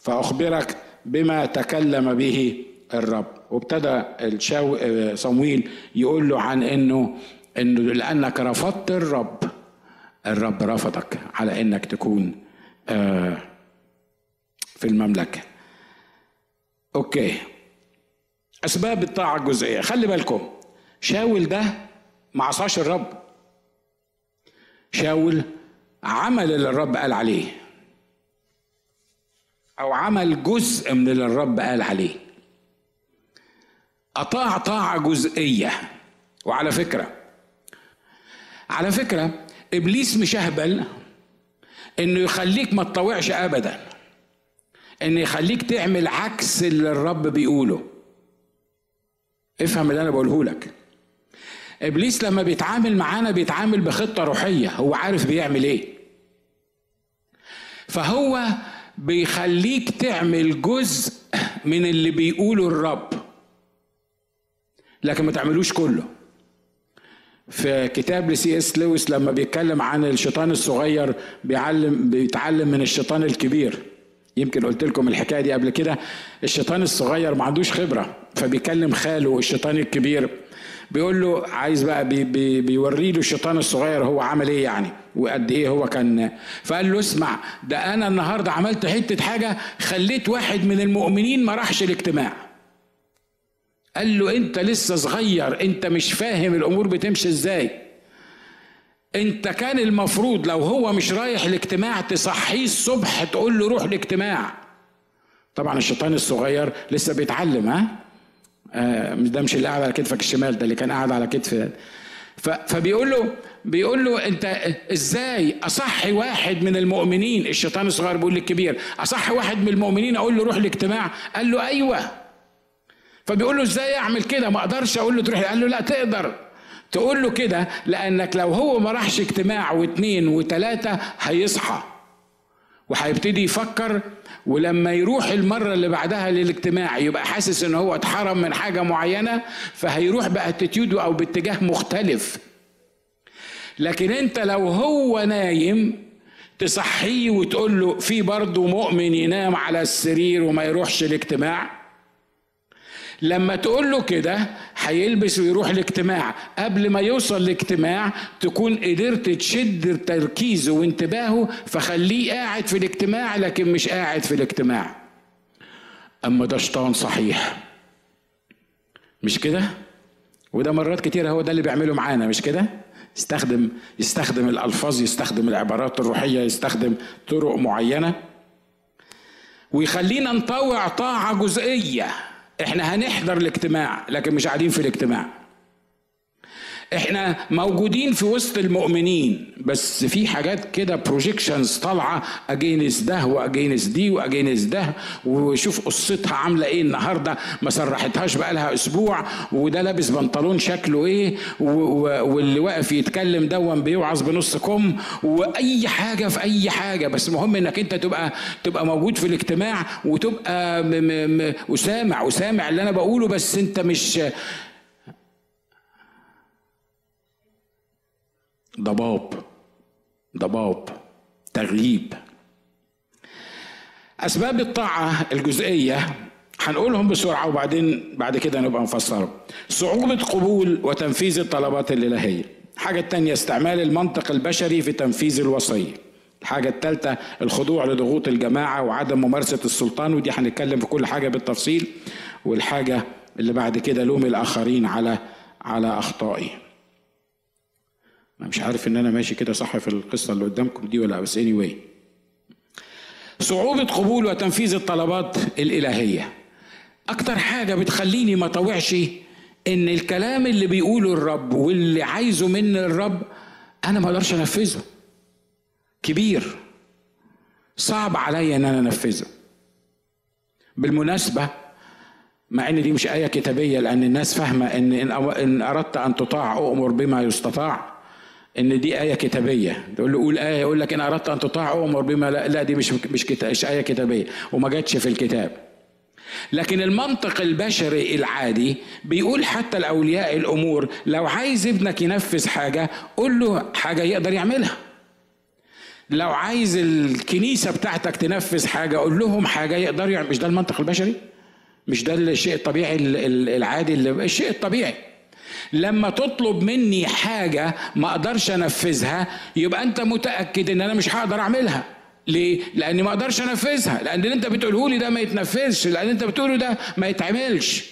فأخبرك بما تكلم به الرب. وابتدى الشاو صمويل يقول له عن إنه إنه لأنك رفضت الرب الرب رفضك على إنك تكون في المملكة. أوكي. أسباب الطاعة الجزئية. خلي بالكم شاول ده ما عصاش الرب. شاول عمل اللي الرب قال عليه أو عمل جزء من اللي الرب قال عليه. أطاع طاعة جزئية. وعلى فكرة على فكرة إبليس مش أهبل إنه يخليك ما تطوعش ابدا ان يخليك تعمل عكس اللي الرب بيقوله. افهم اللي أنا بقوله لك. إبليس لما بيتعامل معانا بيتعامل بخطة روحية. هو عارف بيعمل إيه. فهو بيخليك تعمل جزء من اللي بيقوله الرب. لكن ما تعملوش كله. في كتاب لسي اس لويس لما بيتكلم عن الشيطان الصغير بيعلم بيتعلم من الشيطان الكبير. يمكن قلت لكم الحكاية دي قبل كده. الشيطان الصغير ما عندوش خبرة فبيكلم خاله الشيطان الكبير. بيقول له عايز بقى بي بي بيوري له الشيطان الصغير هو عمل إيه يعني وقد إيه هو كان فقال له اسمع ده أنا النهارده عملت حتة حاجة خليت واحد من المؤمنين ما راحش الاجتماع. قال له انت لسه صغير انت مش فاهم الأمور بتمشي إزاي. انت كان المفروض لو هو مش رايح الاجتماع تصحيه الصبح تقول له روح الاجتماع. طبعا الشيطان الصغير لسه بيتعلم ها؟ آه ده مش اللي قاعد على كتفك الشمال ده اللي كان قاعد على كتف فبيقول له بيقول له انت إزاي اصحي واحد من المؤمنين؟ الشيطان الصغير بيقول للكبير اصحي واحد من المؤمنين أقول له روح الاجتماع؟ قال له أيوه. فبيقول له إزاي أعمل كده؟ ما أقدرش أقول له تروح قال له لا تقدر. تقول له كده لأنك لو هو ما راحش اجتماع واثنين وثلاثه هيصحى وهيبتدي يفكر ولما يروح المرة اللي بعدها للاجتماع يبقى حاسس إن هو اتحرم من حاجة معينة فهيروح بأتيتيود أو باتجاه مختلف. لكن أنت لو هو نايم تصحيه وتقول له في برضه مؤمن ينام على السرير وما يروحش الاجتماع لما تقول له كده هيلبس ويروح الاجتماع. قبل ما يوصل الاجتماع تكون قدرت تشد تركيزه وانتباهه فخليه قاعد في الاجتماع لكن مش قاعد في الاجتماع. أما ده شيطان صحيح. مش كده؟ وده مرات كتير هو ده اللي بيعمله معانا مش كده؟ يستخدم يستخدم الألفاظ يستخدم العبارات الروحية يستخدم طرق معينة. ويخلينا نطوع طاعة جزئية. إحنا هنحضر الاجتماع لكن مش قاعدين في الاجتماع. إحنا موجودين في وسط المؤمنين بس في حاجات كده بروجيكشنز طالعة against ده و against دي و against ده وشوف قصتها عاملة إيه النهارده ما سرحتهاش بقى لها أسبوع وده لابس بنطلون شكله إيه واللي واقف يتكلم دون بيوعظ بنص كم وأي حاجة في أي حاجة بس المهم إنك أنت تبقى تبقى موجود في الاجتماع وتبقى وسامع وسامع اللي أنا بقوله بس أنت مش ضباب ضباب تغييب. أسباب الطاعة الجزئية هنقولهم بسرعة وبعدين بعد كده نبقى نفسرهم صعوبة قبول وتنفيذ الطلبات الإلهية. الحاجة الثانية استعمال المنطق البشري في تنفيذ الوصية الحاجة الثالثة الخضوع لضغوط الجماعة وعدم ممارسة السلطان ودي هنتكلم في كل حاجة بالتفصيل. والحاجة اللي بعد كده لوم الآخرين على على أخطائي. أنا مش عارف إن أنا ماشي كده صح في القصة اللي قدامكم دي ولا بس اني anyway. صعوبة قبول وتنفيذ الطلبات الإلهية. أكتر حاجة بتخليني ما طوعش إن الكلام اللي بيقوله الرب واللي عايزه مني الرب أنا ما أقدرش أنفذه. كبير. صعب عليا إن أنا أنفذه. بالمناسبة مع إن دي مش آية كتابية لأن الناس فاهمة إن إن أردت أن تطاع أؤمر بما يستطاع. إن دي آية كتابية. تقول له قول آية يقول لك إن أردت أن تطاع أمر بما لا, لا دي مش مش, كتاب مش آية كتابية وما جاتش في الكتاب. لكن المنطق البشري العادي بيقول حتى الأولياء الأمور لو عايز ابنك ينفذ حاجة قول له حاجة يقدر يعملها. لو عايز الكنيسة بتاعتك تنفذ حاجة قول لهم حاجة يقدر يعمل مش ده المنطق البشري؟ مش ده الشيء الطبيعي العادي الشيء الطبيعي. لما تطلب مني حاجة ما أقدرش أنفذها يبقى أنت متأكد إن أنا مش هقدر أعملها. ليه؟ لأني ما أقدرش أنفذها. لأن اللي أنت بتقوله لي ده ما يتنفذش. لأن أنت بتقوله ده ما يتعملش.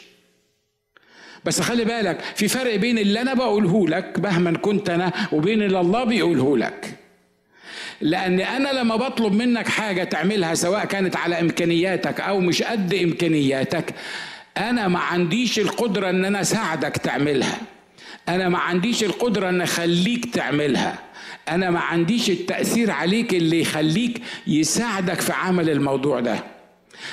بس خلي بالك في فرق بين اللي أنا بقوله لك مهما كنت أنا وبين اللي الله بيقوله لك. لأن أنا لما بطلب منك حاجة تعملها سواء كانت على إمكانياتك أو مش قد إمكانياتك أنا ما عنديش القدرة إن أنا أساعدك تعملها. أنا ما عنديش القدرة إن أخليك تعملها. أنا ما عنديش التأثير عليك اللي يخليك يساعدك في عمل الموضوع ده.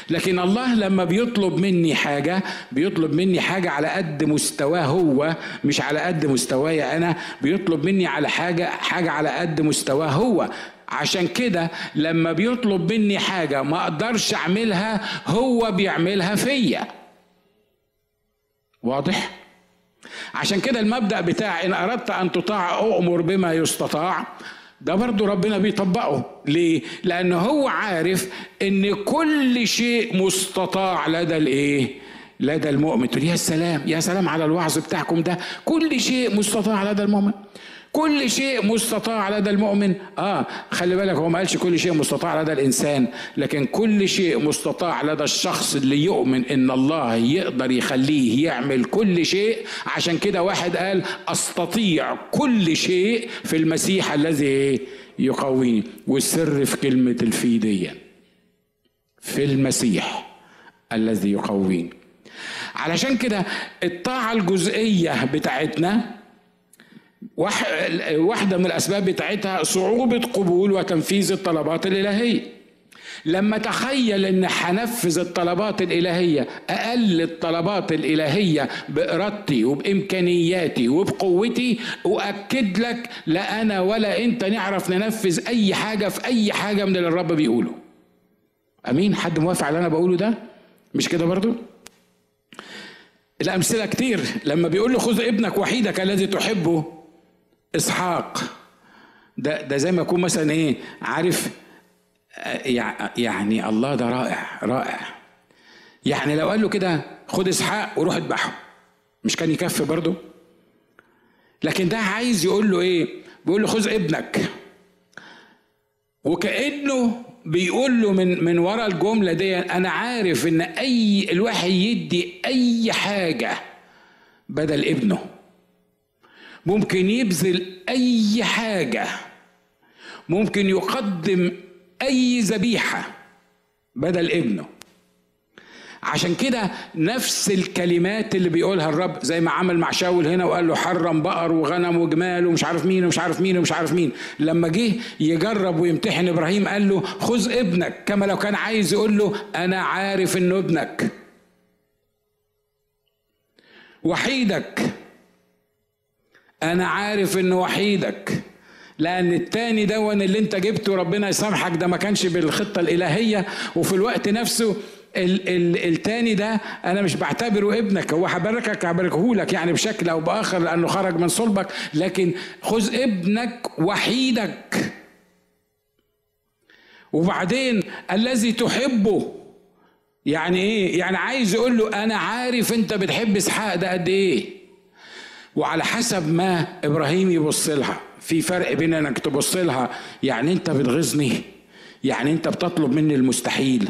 لكن الله لما بيطلب مني حاجة بيطلب مني حاجة على قد مستواه هو مش على قد مستواي أنا بيطلب مني على حاجة حاجة على قد مستواه هو. عشان كده لما بيطلب مني حاجة ما أقدرش أعملها هو بيعملها فيا. واضح؟ عشان كده المبدأ بتاع إن أردت أن تطاع أؤمر بما يستطاع ده برضه ربنا بيطبقه. ليه؟ لأن هو عارف إن كل شيء مستطاع لدى الإيه؟ لدى المؤمن. تقول يا سلام يا سلام على الوعظ بتاعكم ده. كل شيء مستطاع لدى المؤمن. كل شيء مستطاع لدى المؤمن. آه خلي بالك هو ما قالش كل شيء مستطاع لدى الإنسان لكن كل شيء مستطاع لدى الشخص اللي يؤمن إن الله يقدر يخليه يعمل كل شيء. عشان كده واحد قال أستطيع كل شيء في المسيح الذي يقويني. والسر في كلمة الفيديه في المسيح الذي يقويني. علشان كده الطاعة الجزئية بتاعتنا واحدة من الأسباب بتاعتها صعوبة قبول وتنفيذ الطلبات الإلهية. لما تخيل إن هنفذ الطلبات الإلهية أقل الطلبات الإلهية بإرادتي وبإمكانياتي وبقوتي اؤكد لك لا أنا ولا أنت نعرف ننفذ أي حاجة في أي حاجة من اللي الرب بيقوله. أمين؟ حد موافق على اللي أنا بقوله ده؟ مش كده برضو؟ الأمثلة كتير. لما بيقول له خذ ابنك وحيدك الذي تحبه إسحاق. ده ده زي ما يكون مثلا إيه عارف يعني الله ده رائع رائع. يعني لو قال له كده خد إسحاق وروح اذبحه. مش كان يكفي برضه؟ لكن ده عايز يقول له إيه؟ بيقول له خذ ابنك. وكأنه بيقول له من من ورا الجملة دي أنا عارف إن أي الواحد يدي أي حاجة بدل ابنه. ممكن يبذل أي حاجة ممكن يقدم أي ذبيحة بدل ابنه. عشان كده نفس الكلمات اللي بيقولها الرب زي ما عمل مع شاول هنا وقال له حرم بقر وغنم وجمال ومش عارف مين ومش عارف مين ومش عارف مين. لما جه يجرب ويمتحن إبراهيم قال له خذ ابنك كما لو كان عايز يقول له أنا عارف إنه ابنك. وحيدك أنا عارف انه وحيدك لأن التاني دون اللي أنت جبته ربنا يسامحك ده ما كانش بالخطة الإلهية. وفي الوقت نفسه ال ال التاني ده أنا مش بعتبره ابنك هو هباركك هباركه لك يعني بشكل أو بآخر لأنه خرج من صلبك. لكن خذ ابنك وحيدك. وبعدين الذي تحبه يعني إيه؟ يعني عايز يقول له أنا عارف أنت بتحب إسحاق ده قد إيه. وعلى حسب ما إبراهيم يبص لها. في فرق بين إنك تبص لها يعني أنت بتغيظني يعني أنت بتطلب مني المستحيل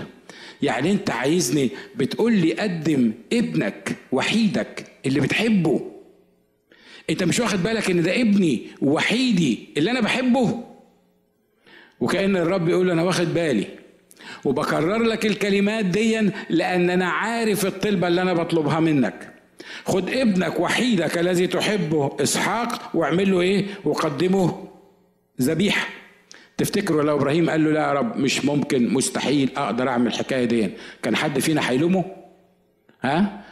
يعني أنت عايزني بتقول لي قدم ابنك وحيدك اللي بتحبه. أنت مش واخد بالك إن ده ابني وحيدي اللي أنا بحبه؟ وكأن الرب يقول أنا واخد بالي. وبكرر لك الكلمات دي لأن أنا عارف الطلبة اللي أنا بطلبها منك. خد ابنك وحيدك الذي تحبه إسحاق واعمل له إيه؟ وقدمه ذبيحة. تفتكروا لو إبراهيم قال له لا يا رب مش ممكن مستحيل أقدر أعمل الحكاية دي. كان حد فينا هيلومه؟ ها؟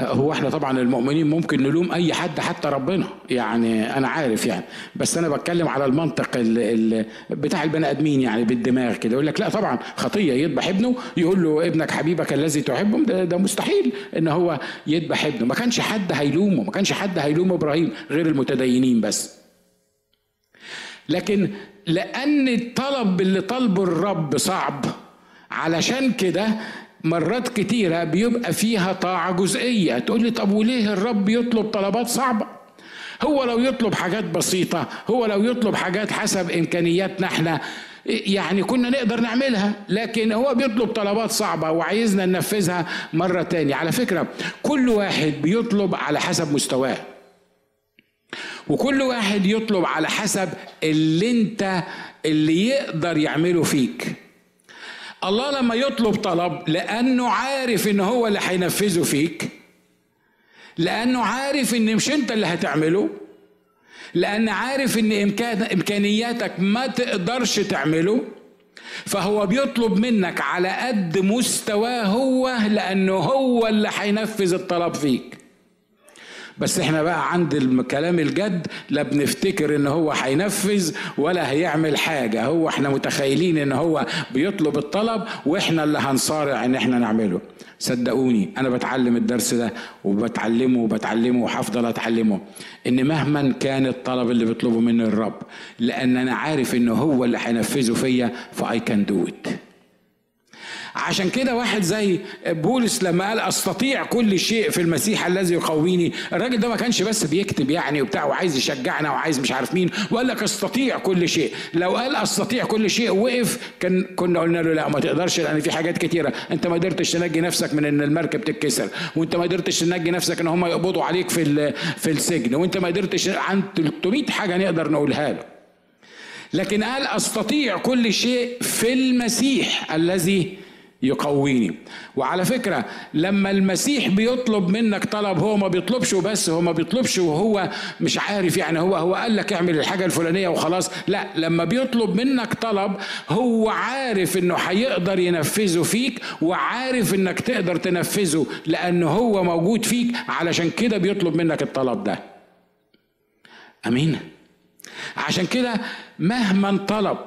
هو إحنا طبعا المؤمنين ممكن نلوم أي حد حتى ربنا يعني أنا عارف يعني. بس أنا بتكلم على المنطق ال ال بتاع البني آدمين يعني بالدماغ كده. يقول لك لا طبعا خطية يذبح ابنه يقول له ابنك حبيبك الذي تحبه ده, ده مستحيل إن هو يذبح ابنه. ما كانش حد هيلومه ما كانش حد هيلوم إبراهيم غير المتدينين بس. لكن لأن الطلب اللي طلبه الرب صعب علشان كده مرات كتيرة بيبقى فيها طاعة جزئية. تقول لي طب وليه الرب يطلب طلبات صعبة؟ هو لو يطلب حاجات بسيطة هو لو يطلب حاجات حسب إمكانياتنا إحنا يعني كنا نقدر نعملها لكن هو بيطلب طلبات صعبة وعايزنا ننفذها مرة تانية. على فكرة كل واحد بيطلب على حسب مستواه. وكل واحد يطلب على حسب اللي انت اللي يقدر يعمله فيك. الله لما يطلب طلب لأنه عارف إن هو اللي هينفذه فيك لأنه عارف إن مش أنت اللي هتعمله لأن عارف إن إمكان إمكانياتك ما تقدرش تعمله فهو بيطلب منك على قد مستواه هو لأنه هو اللي هينفذ الطلب فيك. بس إحنا بقى عند الكلام الجد لا بنفتكر ان هو هينفذ ولا هيعمل حاجة. هو إحنا متخيلين ان هو بيطلب الطلب وإحنا اللي هنصارع ان إحنا نعمله. صدقوني أنا بتعلم الدرس ده وبتعلمه وبتعلمه وهفضل اتعلمه. ان مهما كان الطلب اللي بيطلبه مني الرب لأن أنا عارف ان هو اللي هينفذه فيا ف I can do it عشان كده واحد زي بولس لما قال أستطيع كل شيء في المسيح الذي يقويني الراجل ده ما كانش بس بيكتب يعني وبتاع وعايز يشجعنا وعايز مش عارف مين وقال لك أستطيع كل شيء. لو قال أستطيع كل شيء وقف كان كنا قلنا له لا ما تقدرش لأن في حاجات كتيرة. أنت ما قدرتش تنجي نفسك من إن المركب تتكسر وأنت ما قدرتش تنجي نفسك إن هم يقبضوا عليك في في السجن وأنت ما قدرتش عن 300 حاجة نقدر نقولها له. لكن قال أستطيع كل شيء في المسيح الذي يقويني. وعلى فكرة لما المسيح بيطلب منك طلب هو ما بيطلبش وبس هو ما بيطلبش وهو مش عارف يعني هو هو قال لك اعمل الحاجة الفلانية وخلاص. لا لما بيطلب منك طلب هو عارف إنه هيقدر ينفذه فيك وعارف إنك تقدر تنفذه لأنه هو موجود فيك. علشان كده بيطلب منك الطلب ده. أمين؟ عشان كده مهما طلب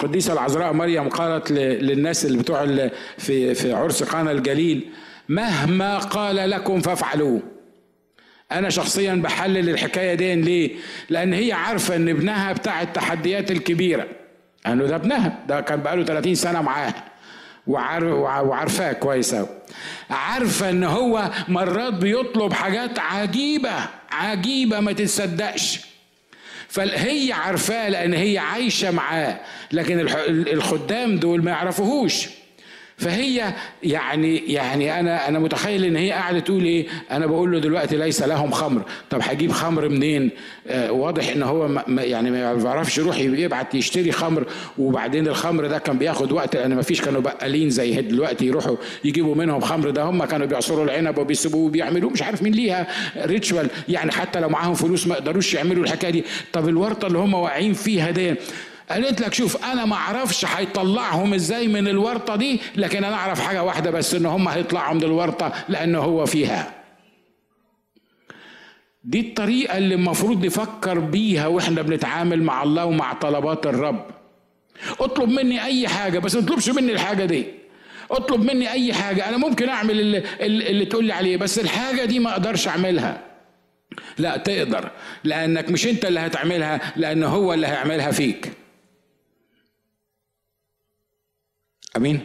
القديسة العذراء مريم قالت للناس اللي بتوع في في عرس قانا الجليل مهما قال لكم فافعلوه. أنا شخصيا بحلل الحكاية دي ليه؟ لأن هي عارفة إن ابنها بتاع التحديات الكبيرة. انه ده ابنها ده كان بقاله 30 سنة معاها. وعارفاه كويس قوي عارفة إن هو مرات بيطلب حاجات عجيبة عجيبة ما تتصدقش. فهي عارفاه لأن هي عايشة معاه لكن الخدام دول ما يعرفوهوش. فهي يعني يعني أنا أنا متخيل إن هي قاعدة تقول إيه؟ أنا بقول له دلوقتي ليس لهم خمر. طب هجيب خمر منين؟ آه واضح إن هو ما يعني ما بيعرفش يروح يبعت يشتري خمر وبعدين الخمر ده كان بياخد وقت لأن ما فيش كانوا بقالين زي دلوقتي يروحوا يجيبوا منهم خمر ده هم كانوا بيعصروا العنب وبيسيبوه وبيعملوا مش عارف مين ليها. ريتشوال يعني حتى لو معاهم فلوس ما يقدروش يعملوا الحكاية دي. طب الورطة اللي هم واقعين فيها دي قالت لك شوف أنا ما أعرفش هيطلعهم إزاي من الورطة دي لكن أنا أعرف حاجة واحدة بس إن هم هيطلعوا من الورطة لأن هو فيها. دي الطريقة اللي المفروض نفكر بيها وإحنا بنتعامل مع الله ومع طلبات الرب. اطلب مني أي حاجة بس ما تطلبش مني الحاجة دي. اطلب مني أي حاجة أنا ممكن أعمل اللي, اللي تقول لي عليه بس الحاجة دي ما أقدرش أعملها. لا تقدر لأنك مش أنت اللي هتعملها لأن هو اللي هيعملها فيك. أمين.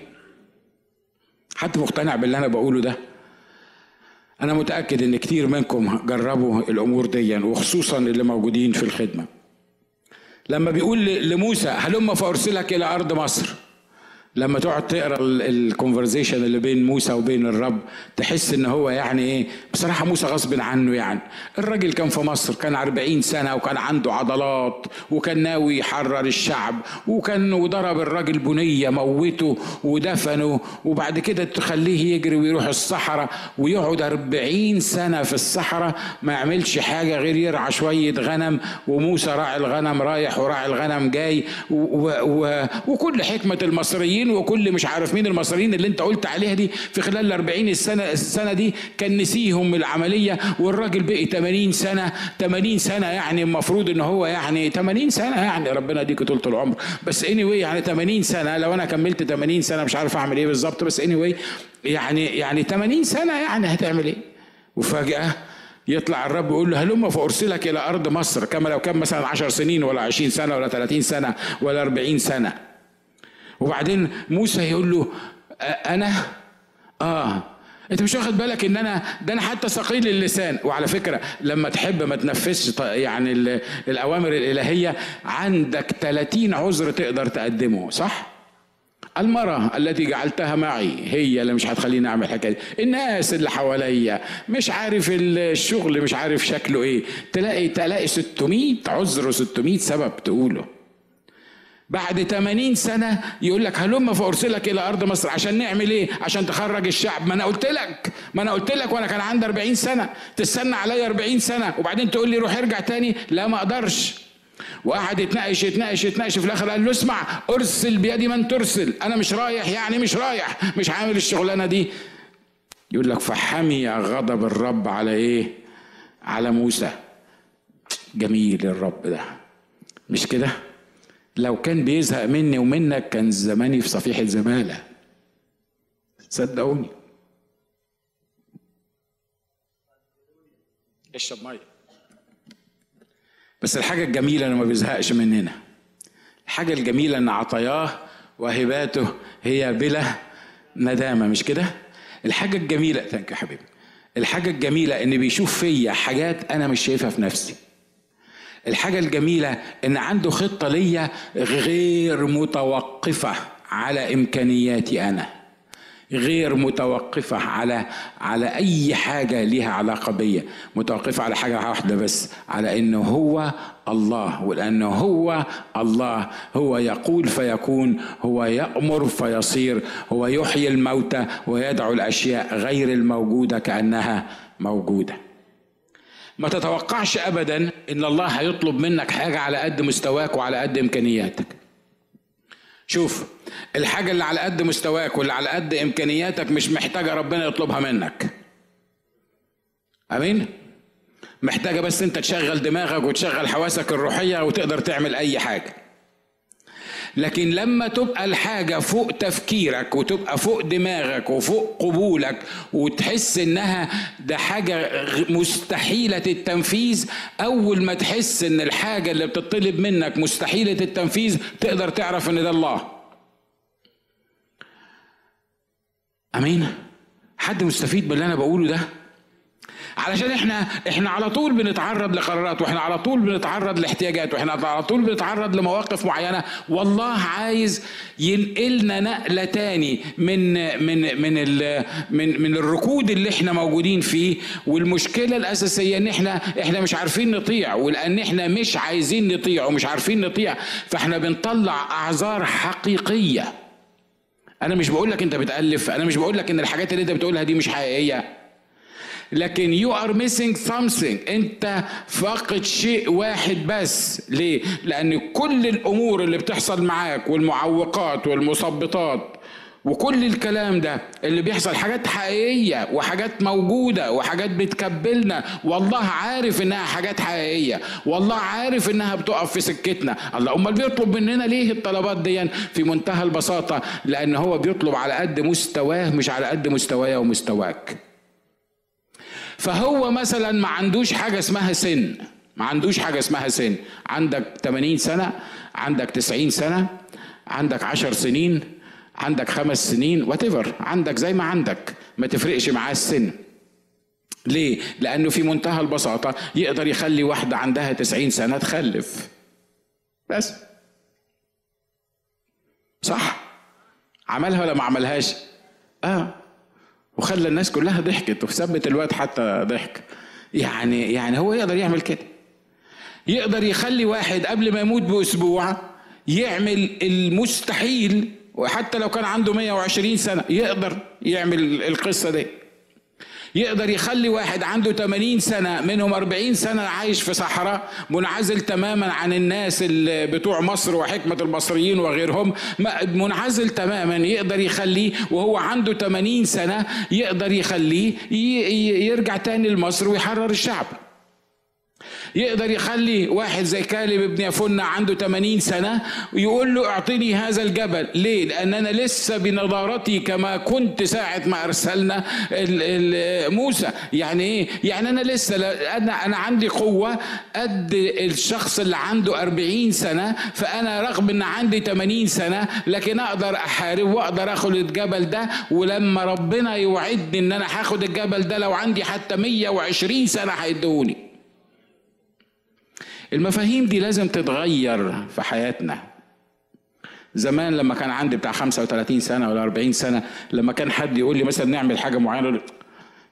حد مقتنع باللي أنا بقوله ده؟ أنا متأكد إن كتير منكم جربوا الأمور دي وخصوصا اللي موجودين في الخدمة. لما بيقول لموسى هلم فأرسلك إلى أرض مصر؟ لما تقعد تقرأ الكونفرزيشن اللي بين موسى وبين الرب تحس إن هو يعني إيه بصراحة موسى غصب عنه يعني. الراجل كان في مصر كان 40 سنة وكان عنده عضلات وكان ناوي يحرر الشعب وكان وضرب الراجل بنية موته ودفنه وبعد كده تخليه يجري ويروح الصحراء ويقعد 40 سنة في الصحراء ما يعملش حاجة غير يرعى شوية غنم وموسى راعي الغنم رايح وراعي الغنم جاي و و و وكل حكمة المصريين المصريين وكل مش عارف مين المصريين اللي انت قلت عليها دي في خلال ال 40 السنة السنة دي كان نسيهم العملية والراجل بقي 80 سنة 80 سنة يعني المفروض إن هو يعني 80 سنة يعني ربنا يديك طول العمر بس اني anyway يعني 80 سنة لو أنا كملت 80 سنة مش عارف أعمل إيه بالظبط بس اني anyway يعني يعني 80 سنة يعني هتعمل إيه؟ وفجأة يطلع الرب يقول له هلم فأرسلك إلى أرض مصر كما لو كان مثلا 10 سنين ولا 20 سنة ولا 30 سنة ولا 40 سنة وبعدين موسى يقول له أنا؟ آه. أنت مش واخد بالك إن أنا ده أنا حتى ثقيل اللسان. وعلى فكرة لما تحب ما تنفذش يعني الأوامر الإلهية عندك 30 عذر تقدر تقدمه صح؟ المرأة التي جعلتها معي هي اللي مش هتخليني أعمل الحكاية دي. الناس اللي حواليا مش عارف الشغل مش عارف شكله إيه. تلاقي تلاقي 600 عذر 600 سبب تقوله. بعد 80 سنة يقول لك هلم فأرسلك إلى أرض مصر. عشان نعمل إيه؟ عشان تخرج الشعب. ما أنا قلت لك. ما أنا قلت لك وأنا كان عندي 40 سنة. تستنى عليا 40 سنة. وبعدين تقول لي روح ارجع تاني. لا ما أقدرش. وقعد يتناقش يتناقش يتناقش في الآخر قال له اسمع أرسل بيد من ترسل. أنا مش رايح يعني مش رايح. مش عامل الشغلانة دي. يقول لك فحمي غضب الرب على إيه؟ على موسى. جميل الرب ده. مش كده؟ لو كان بيزهق مني ومنك كان زماني في صفيحة زمالة صدقوني. اشرب مية. بس الحاجة الجميلة إنه ما بيزهقش مننا. الحاجة الجميلة إن عطاياه وهباته هي بلا ندامة مش كده؟ الحاجة الجميلة ثانك يا حبيبي. الحاجة الجميلة إن بيشوف فيا حاجات أنا مش شايفها في نفسي. الحاجة الجميلة إن عنده خطة ليا غير متوقفة على إمكانياتي أنا غير متوقفة على على أي حاجة ليها علاقة بيا. متوقفة على حاجة واحدة بس على إنه هو الله. ولأنه هو الله هو يقول فيكون هو يأمر فيصير هو يحيي الموتى ويدعو الأشياء غير الموجودة كأنها موجودة. ما تتوقعش أبدا إن الله هيطلب منك حاجة على قد مستواك وعلى قد إمكانياتك. شوف الحاجة اللي على قد مستواك واللي على قد إمكانياتك مش محتاجة ربنا يطلبها منك. أمين؟ محتاجة بس أنت تشغل دماغك وتشغل حواسك الروحية وتقدر تعمل أي حاجة. لكن لما تبقى الحاجة فوق تفكيرك وتبقى فوق دماغك وفوق قبولك وتحس إنها ده حاجة مستحيلة التنفيذ أول ما تحس إن الحاجة اللي بتطلب منك مستحيلة التنفيذ تقدر تعرف إن ده الله. آمين؟ حد مستفيد باللي أنا بقوله ده؟ علشان إحنا إحنا على طول بنتعرض لقرارات وإحنا على طول بنتعرض لاحتياجات وإحنا على طول بنتعرض لمواقف معينة. والله عايز ينقلنا نقلة تاني من من من من من الركود اللي إحنا موجودين فيه والمشكلة الأساسية إن إحنا إحنا مش عارفين نطيع ولأن إحنا مش عايزين نطيع ومش عارفين نطيع فاحنا بنطلع أعذار حقيقية. أنا مش بقول لك أنت بتألف أنا مش بقول لك إن الحاجات اللي أنت بتقولها دي مش حقيقية. لكن you are missing something. انت فاقد شيء واحد بس. ليه؟ لأن كل الأمور اللي بتحصل معاك والمعوقات والمثبطات وكل الكلام ده اللي بيحصل حاجات حقيقية وحاجات موجودة وحاجات بتكبلنا. والله عارف إنها حاجات حقيقية. والله عارف إنها بتقف في سكتنا. الله امال بيطلب مننا ليه الطلبات دي؟ في منتهى البساطة لأن هو بيطلب على قد مستواه مش على قد مستوايا ومستواك. فهو مثلا ما عندوش حاجة اسمها سن. ما عندوش حاجة اسمها سن. عندك 80 سنة عندك 90 سنة عندك 10 سنين عندك خمس سنين وات عندك زي ما عندك. ما تفرقش معاه السن. ليه؟ لأنه في منتهى البساطة يقدر يخلي واحدة عندها 90 سنة تخلف. بس. صح. عملها ولا ما عملهاش؟ آه. وخلى الناس كلها ضحكت وثبت الواد حتى ضحك. يعني يعني هو يقدر يعمل كده. يقدر يخلي واحد قبل ما يموت بأسبوع يعمل المستحيل وحتى لو كان عنده 120 سنة يقدر يعمل القصة دي. يقدر يخلي واحد عنده 80 سنة منهم 40 سنة عايش في صحراء منعزل تماما عن الناس اللي بتوع مصر وحكمة المصريين وغيرهم منعزل تماما يقدر يخليه وهو عنده 80 سنة يقدر يخليه يرجع تاني لمصر ويحرر الشعب. يقدر يخلي واحد زي كالب ابن يفنة عنده 80 سنة ويقول له اعطني هذا الجبل. ليه؟ لأن أنا لسه بنضارتي كما كنت ساعة ما أرسلنا موسى. يعني إيه؟ يعني أنا لسه أنا أنا عندي قوة قد الشخص اللي عنده 40 سنة فأنا رغم أن عندي 80 سنة لكن أقدر أحارب وأقدر أخد الجبل ده. ولما ربنا يوعدني أن أنا هاخد الجبل ده لو عندي حتى 120 سنة هيدوني المفاهيم دي لازم تتغير في حياتنا. زمان لما كان عندي بتاع 35 سنة ولا 40 سنة لما كان حد يقول لي مثلا نعمل حاجة معينة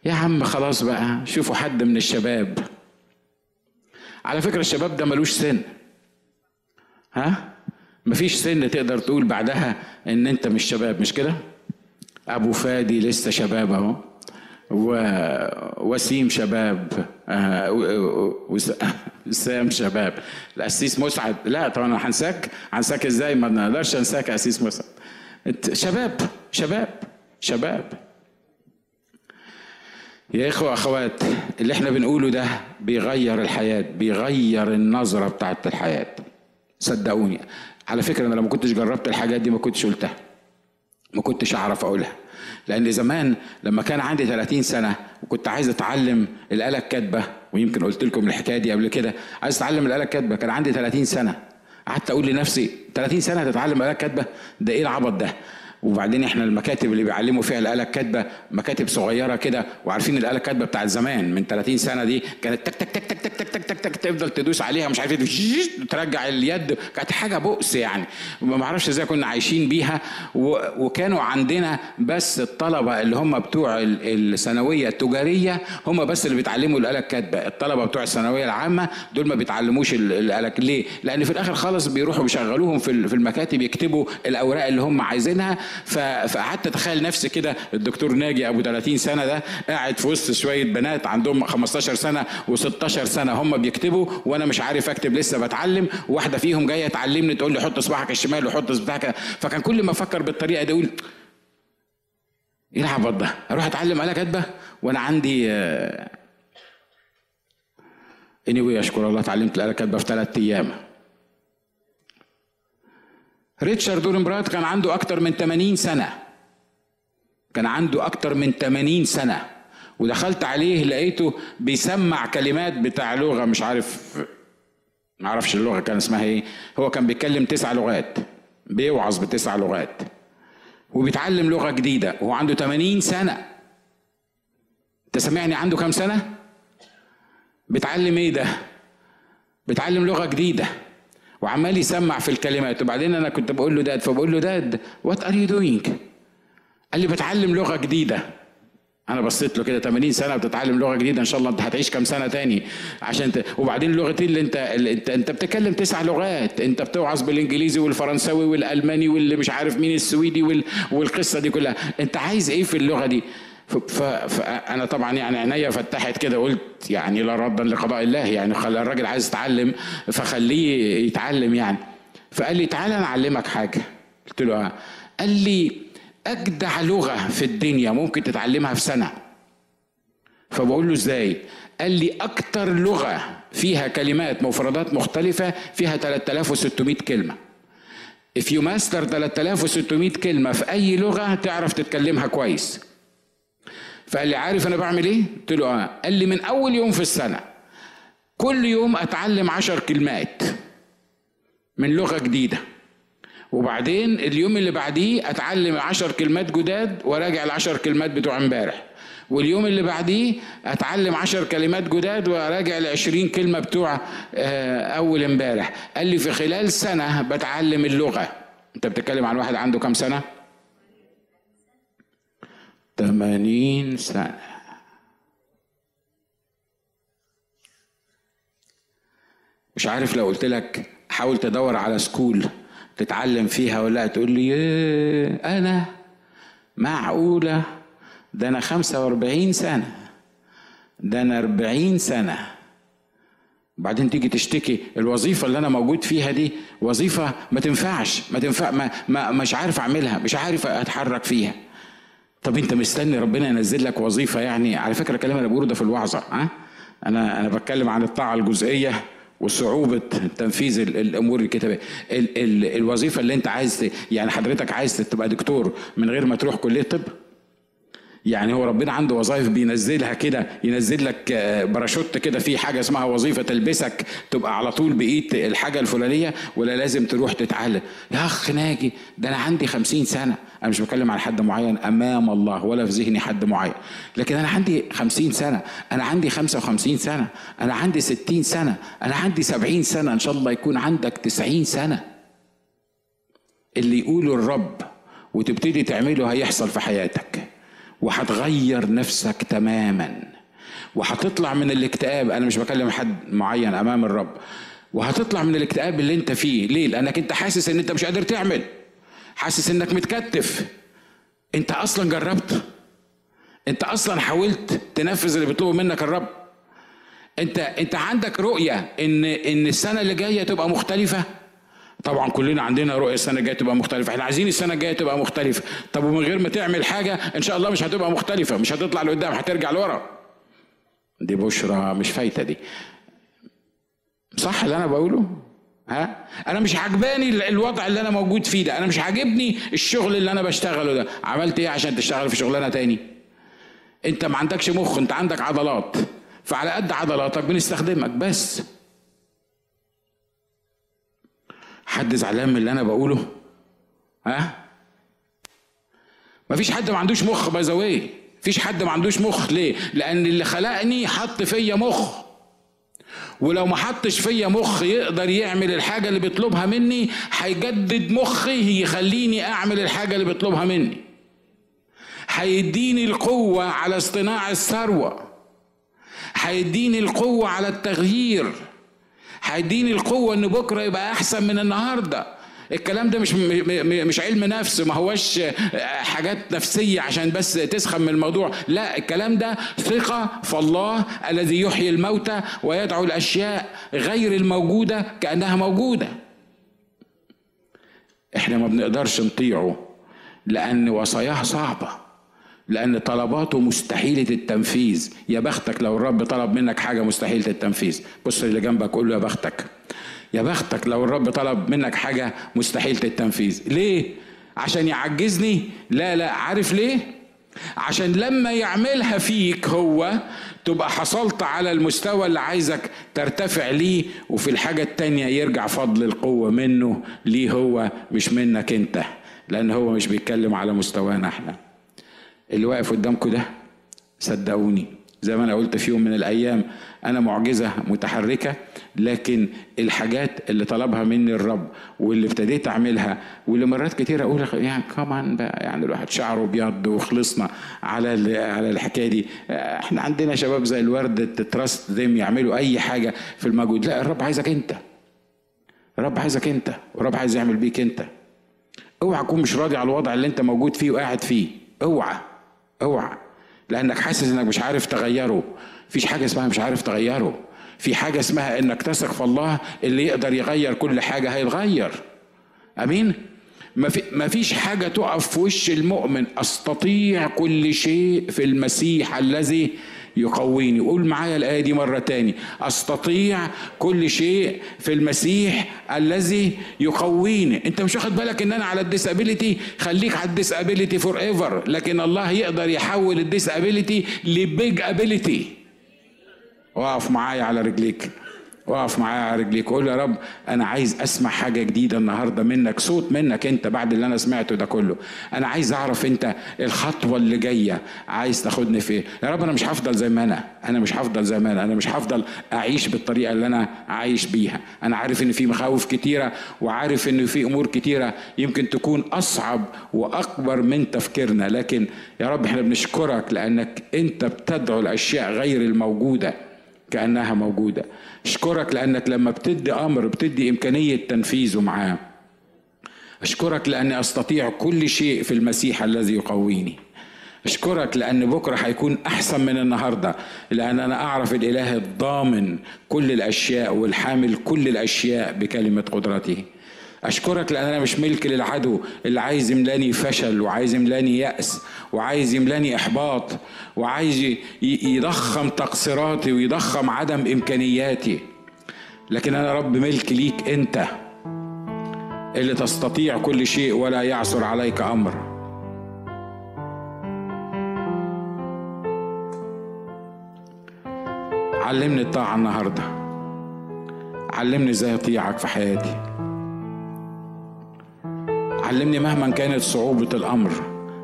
يا عم خلاص بقى شوفوا حد من الشباب. على فكرة الشباب ده ملوش سن. ها؟ مفيش سن تقدر تقول بعدها إن أنت مش شباب مش كده؟ أبو فادي لسه شباب أهو. ووسيم شباب. آه، وسام شباب. القسيس مسعد. لا طبعا هنساك. هنساك إزاي؟ ما نقدرش انساك يا قسيس مسعد شباب شباب شباب. يا إخوة اخوات اللي إحنا بنقوله ده بيغير الحياة بيغير النظرة بتاعت الحياة. صدقوني. على فكرة أنا لو ما كنتش جربت الحاجات دي ما كنتش قلتها. ما كنتش أعرف أقولها. لأن زمان لما كان عندي 30 سنة وكنت عايز أتعلم الاله الكاتبه ويمكن قلت لكم الحكاية دي قبل كده عايز أتعلم الاله الكاتبه كان عندي 30 سنة. قعدت أقول لنفسي 30 سنة تتعلم الاله الكاتبه ده إيه العبط ده؟ وبعدين إحنا المكاتب اللي بيعلموا فيها الآلة الكاتبة مكاتب صغيرة كده وعارفين الآلة الكاتبة بتاعت زمان من 30 سنة دي كانت تك تك تك تك تك تك تك تك, تك تفضل تدوس عليها مش عارف إيه ترجع اليد كانت حاجة بؤس يعني. ما أعرفش إزاي كنا عايشين بيها وكانوا عندنا بس الطلبة اللي هم بتوع الثانوية التجارية هم بس اللي بيتعلموا الآلة الكاتبة. الطلبة بتوع الثانوية العامة دول ما بيتعلموش الآلة ليه؟ لأن في الآخر خالص بيروحوا بيشغلوهم في المكاتب يكتبوا الأوراق اللي هم عايزينها فقعدت اتخيل نفسي كده الدكتور ناجي ابو 30 سنة ده قاعد في وسط شوية بنات عندهم 15 سنة و16 سنة هم بيكتبوا وأنا مش عارف اكتب لسه بتعلم وواحده فيهم جاية تعلمني تقول لي حط صباعك الشمال وحط صباعك فكان كل ما أفكر بالطريقة دي أقول إيه العبط ده؟ أروح اتعلم اله كاتبة وأنا عندي اني anyway أشكر الله اتعلمت الاله كاتبة في ثلاث أيام ريتشارد دورنبرات كان عنده أكتر من 80 سنة. كان عنده أكتر من 80 سنة. ودخلت عليه لقيته بيسمع كلمات بتاع لغة مش عارف ما أعرفش اللغة كان اسمها إيه. هو كان بيتكلم تسع لغات بيوعظ بتسع لغات. وبيتعلم لغة جديدة وهو عنده 80 سنة. أنت سامعني؟ عنده كام سنة؟ بيتعلم إيه ده؟ بيتعلم لغة جديدة. وعمال يسمع في الكلمات. وبعدين أنا كنت بقول له dad فبقول له dad what are you doing قال لي بتعلم لغة جديدة. أنا بصيت له كده 80 سنة بتتعلم لغة جديدة إن شاء الله أنت هتعيش كام سنة تاني عشان ت... وبعدين اللغتين اللي أنت أنت أنت بتتكلم تسع لغات. أنت بتوعظ بالإنجليزي والفرنساوي والألماني واللي مش عارف مين السويدي وال... والقصة دي كلها. أنت عايز إيه في اللغة دي؟ فانا طبعا يعني عينيا فتحت كده قلت يعني لا ردا لقضاء الله يعني خلى الراجل عايز يتعلم فخليه يتعلم يعني. فقال لي تعالى أنا أعلمك حاجة. قلت له آه. قال لي أجدع لغة في الدنيا ممكن تتعلمها في سنة. فبقول له إزاي؟ قال لي أكتر لغة فيها كلمات مفردات مختلفة فيها 3600 كلمة. If you master 3600 كلمة في أي لغة تعرف تتكلمها كويس. فقال لي عارف أنا بعمل إيه؟ قلت له آه. قال لي من أول يوم في السنة كل يوم أتعلم عشر كلمات من لغة جديدة. وبعدين اليوم اللي بعديه أتعلم عشر كلمات جداد وراجع العشر كلمات بتوع امبارح. واليوم اللي بعديه أتعلم عشر كلمات جداد وراجع العشرين كلمة بتوع أول امبارح. قال لي في خلال سنة بتعلم اللغة. أنت بتتكلم عن واحد عنده كام سنة؟ ثمانين سنة. مش عارف لو قلت لك حاول تدور على سكول تتعلم فيها ولا تقول لي أنا معقولة؟ ده أنا خمسة وأربعين سنة. ده أنا أربعين سنة. بعدين تيجي تشتكي الوظيفة اللي أنا موجود فيها دي وظيفة ما تنفعش ما تنفع ما, ما مش عارف أعملها مش عارف أتحرك فيها. طب انت مستني ربنا ينزل لك وظيفة يعني؟ على فكرة الكلام اللي بقوله ده في الوعظة ها؟ أنا أنا بتكلم عن الطاعة الجزئية وصعوبة تنفيذ الأمور الكتابية. ال ال الوظيفة اللي أنت عايز يعني حضرتك عايز تبقى دكتور من غير ما تروح كلية طب؟ يعني هو ربنا عنده وظائف بينزلها كده ينزل لك باراشوت كده في حاجة اسمها وظيفة تلبسك تبقى على طول بإيد الحاجة الفلانية ولا لازم تروح تتعلم. يا أخ ناجي ده أنا عندي خمسين سنة. أنا مش بتكلم على حد معين أمام الله ولا في ذهني حد معين. لكن أنا عندي خمسين سنة. أنا عندي خمسة وخمسين سنة. أنا عندي ستين سنة. أنا عندي سبعين سنة. إن شاء الله يكون عندك تسعين سنة. اللي يقوله الرب وتبتدي تعمله هيحصل في حياتك. وهتغير نفسك تماما. وهتطلع من الاكتئاب أنا مش بكلم حد معين أمام الرب. وهتطلع من الاكتئاب اللي أنت فيه. ليه؟ لأنك أنت حاسس إن أنت مش قادر تعمل. حاسس إنك متكتف. أنت أصلا جربت. أنت أصلا حاولت تنفذ اللي بيطلبه منك الرب. أنت أنت عندك رؤية إن إن السنة اللي جاية تبقى مختلفة. طبعا كلنا عندنا رؤية السنة الجاية تبقى مختلفة. إحنا عايزين السنة الجاية تبقى مختلفة. طب ومن غير ما تعمل حاجة إن شاء الله مش هتبقى مختلفة. مش هتطلع لقدام هترجع لورا. دي بشرى مش فايتة دي. صح اللي أنا بقوله؟ ها؟ أنا مش عجباني الوضع اللي أنا موجود فيه ده. أنا مش عاجبني الشغل اللي أنا بشتغله ده. عملت إيه عشان تشتغل في شغلانة تاني؟ أنت ما عندكش مخ أنت عندك عضلات. فعلى قد عضلاتك بنستخدمك بس. حد زعلان من اللي أنا بقوله؟ ها؟ مفيش حد ما عندوش مخ باي مفيش حد ما عندوش مخ. ليه؟ لأن اللي خلقني حط فيا مخ. ولو ما حطش فيا مخ يقدر يعمل الحاجة اللي بيطلبها مني هيجدد مخي يخليني أعمل الحاجة اللي بيطلبها مني. هيديني القوة على اصطناع الثروة. هيديني القوة على التغيير. هيديني القوة ان بكرة يبقى أحسن من النهارده. الكلام ده مش مش علم نفس ما هوش حاجات نفسية عشان بس تسخن من الموضوع. لا الكلام ده ثقة في الله الذي يحيي الموتى ويدعو الأشياء غير الموجودة كأنها موجودة. إحنا ما بنقدرش نطيعه لأن وصاياه صعبة. لأن طلباته مستحيلة التنفيذ. يا بختك لو الرب طلب منك حاجة مستحيلة التنفيذ. بص اللي جنبك قول له يا بختك. يا بختك لو الرب طلب منك حاجة مستحيلة التنفيذ. ليه؟ عشان يعجزني؟ لا لا. عارف ليه؟ عشان لما يعملها فيك هو تبقى حصلت على المستوى اللي عايزك ترتفع ليه وفي الحاجة التانية يرجع فضل القوة منه ليه هو مش منك انت. لأن هو مش بيتكلم على مستوانا إحنا. اللي واقف قدامكم ده صدقوني. زي ما أنا قلت في يوم من الأيام أنا معجزة متحركة لكن الحاجات اللي طلبها مني الرب واللي ابتديت أعملها واللي مرات كتير أقول يعني كمان بقى. يعني الواحد شعره أبيض وخلصنا على على الحكاية دي. إحنا عندنا شباب زي الورد تترست ذم يعملوا أي حاجة في المجهود. لا الرب عايزك أنت. الرب عايزك أنت. والرب عايز يعمل بيك أنت. اوعى تكون مش راضي على الوضع اللي أنت موجود فيه وقاعد فيه. اوعى. اوعى لانك حاسس انك مش عارف تغيره. مفيش حاجة اسمها مش عارف تغيره. في حاجة اسمها انك تثق في الله اللي يقدر يغير كل حاجة هيتغير. امين؟ ما فيش حاجة تقف في وش المؤمن. أستطيع كل شيء في المسيح الذي يقويني. قول معايا الآية دي مرة تاني. أستطيع كل شيء في المسيح الذي يقويني. أنت مش واخد بالك إن أنا على ال disability؟ خليك على ال disability forever لكن الله يقدر يحول ال disability ل big ability واقف معايا على رجليك. واقف معايا على رجليك قول يا رب أنا عايز أسمع حاجة جديدة النهارده منك صوت منك أنت بعد اللي أنا سمعته ده كله. أنا عايز أعرف أنت الخطوة اللي جاية عايز تاخدني فين؟ يا رب أنا مش هفضل زي ما أنا أنا مش هفضل زي ما أنا أنا مش هفضل أعيش بالطريقة اللي أنا عايش بيها. أنا عارف إن في مخاوف كتيرة وعارف إن في أمور كتيرة يمكن تكون أصعب وأكبر من تفكيرنا. لكن يا رب إحنا بنشكرك لأنك أنت بتدعو الأشياء غير الموجودة. كأنها موجودة. أشكرك لأنك لما بتدي أمر بتدي إمكانية تنفيذه معاه. أشكرك لأني أستطيع كل شيء في المسيح الذي يقويني. أشكرك لأن بكرة هيكون أحسن من النهارده لأن أنا أعرف الإله الضامن كل الأشياء والحامل كل الأشياء بكلمة قدرته. أشكرك لأن أنا مش ملك للعدو اللي عايز يملأني فشل وعايز يملأني يأس وعايز يملأني إحباط وعايز يضخم تقصيراتي ويضخم عدم إمكانياتي. لكن أنا رب ملك ليك أنت اللي تستطيع كل شيء ولا يعثر عليك أمر. علمني الطاعة النهارده. علمني إزاي أطيعك في حياتي. علمني مهما كانت صعوبة الأمر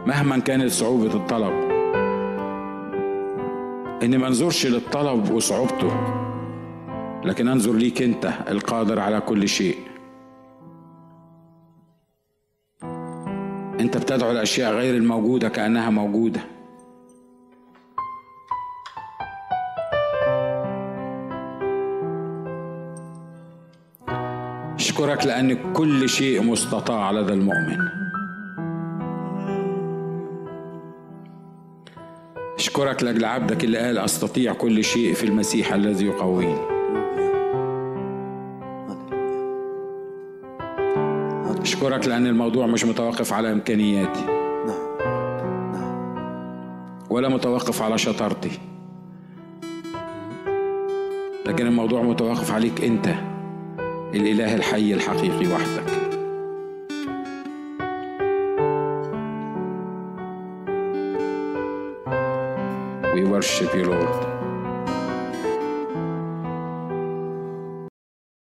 مهما كانت صعوبة الطلب. إني ما انظرش للطلب وصعوبته لكن انظر ليك أنت القادر على كل شيء. أنت بتدعو الأشياء غير الموجودة كأنها موجودة. أشكرك لأن كل شيء مستطاع لدى المؤمن. أشكرك لأجل عبدك اللي قال أستطيع كل شيء في المسيح الذي يقويني. أشكرك لأن الموضوع مش متوقف على إمكانياتي. ولا متوقف على شطارتي. لكن الموضوع متوقف عليك أنت. الإله الحي الحقيقي وحدك We worship you, Lord.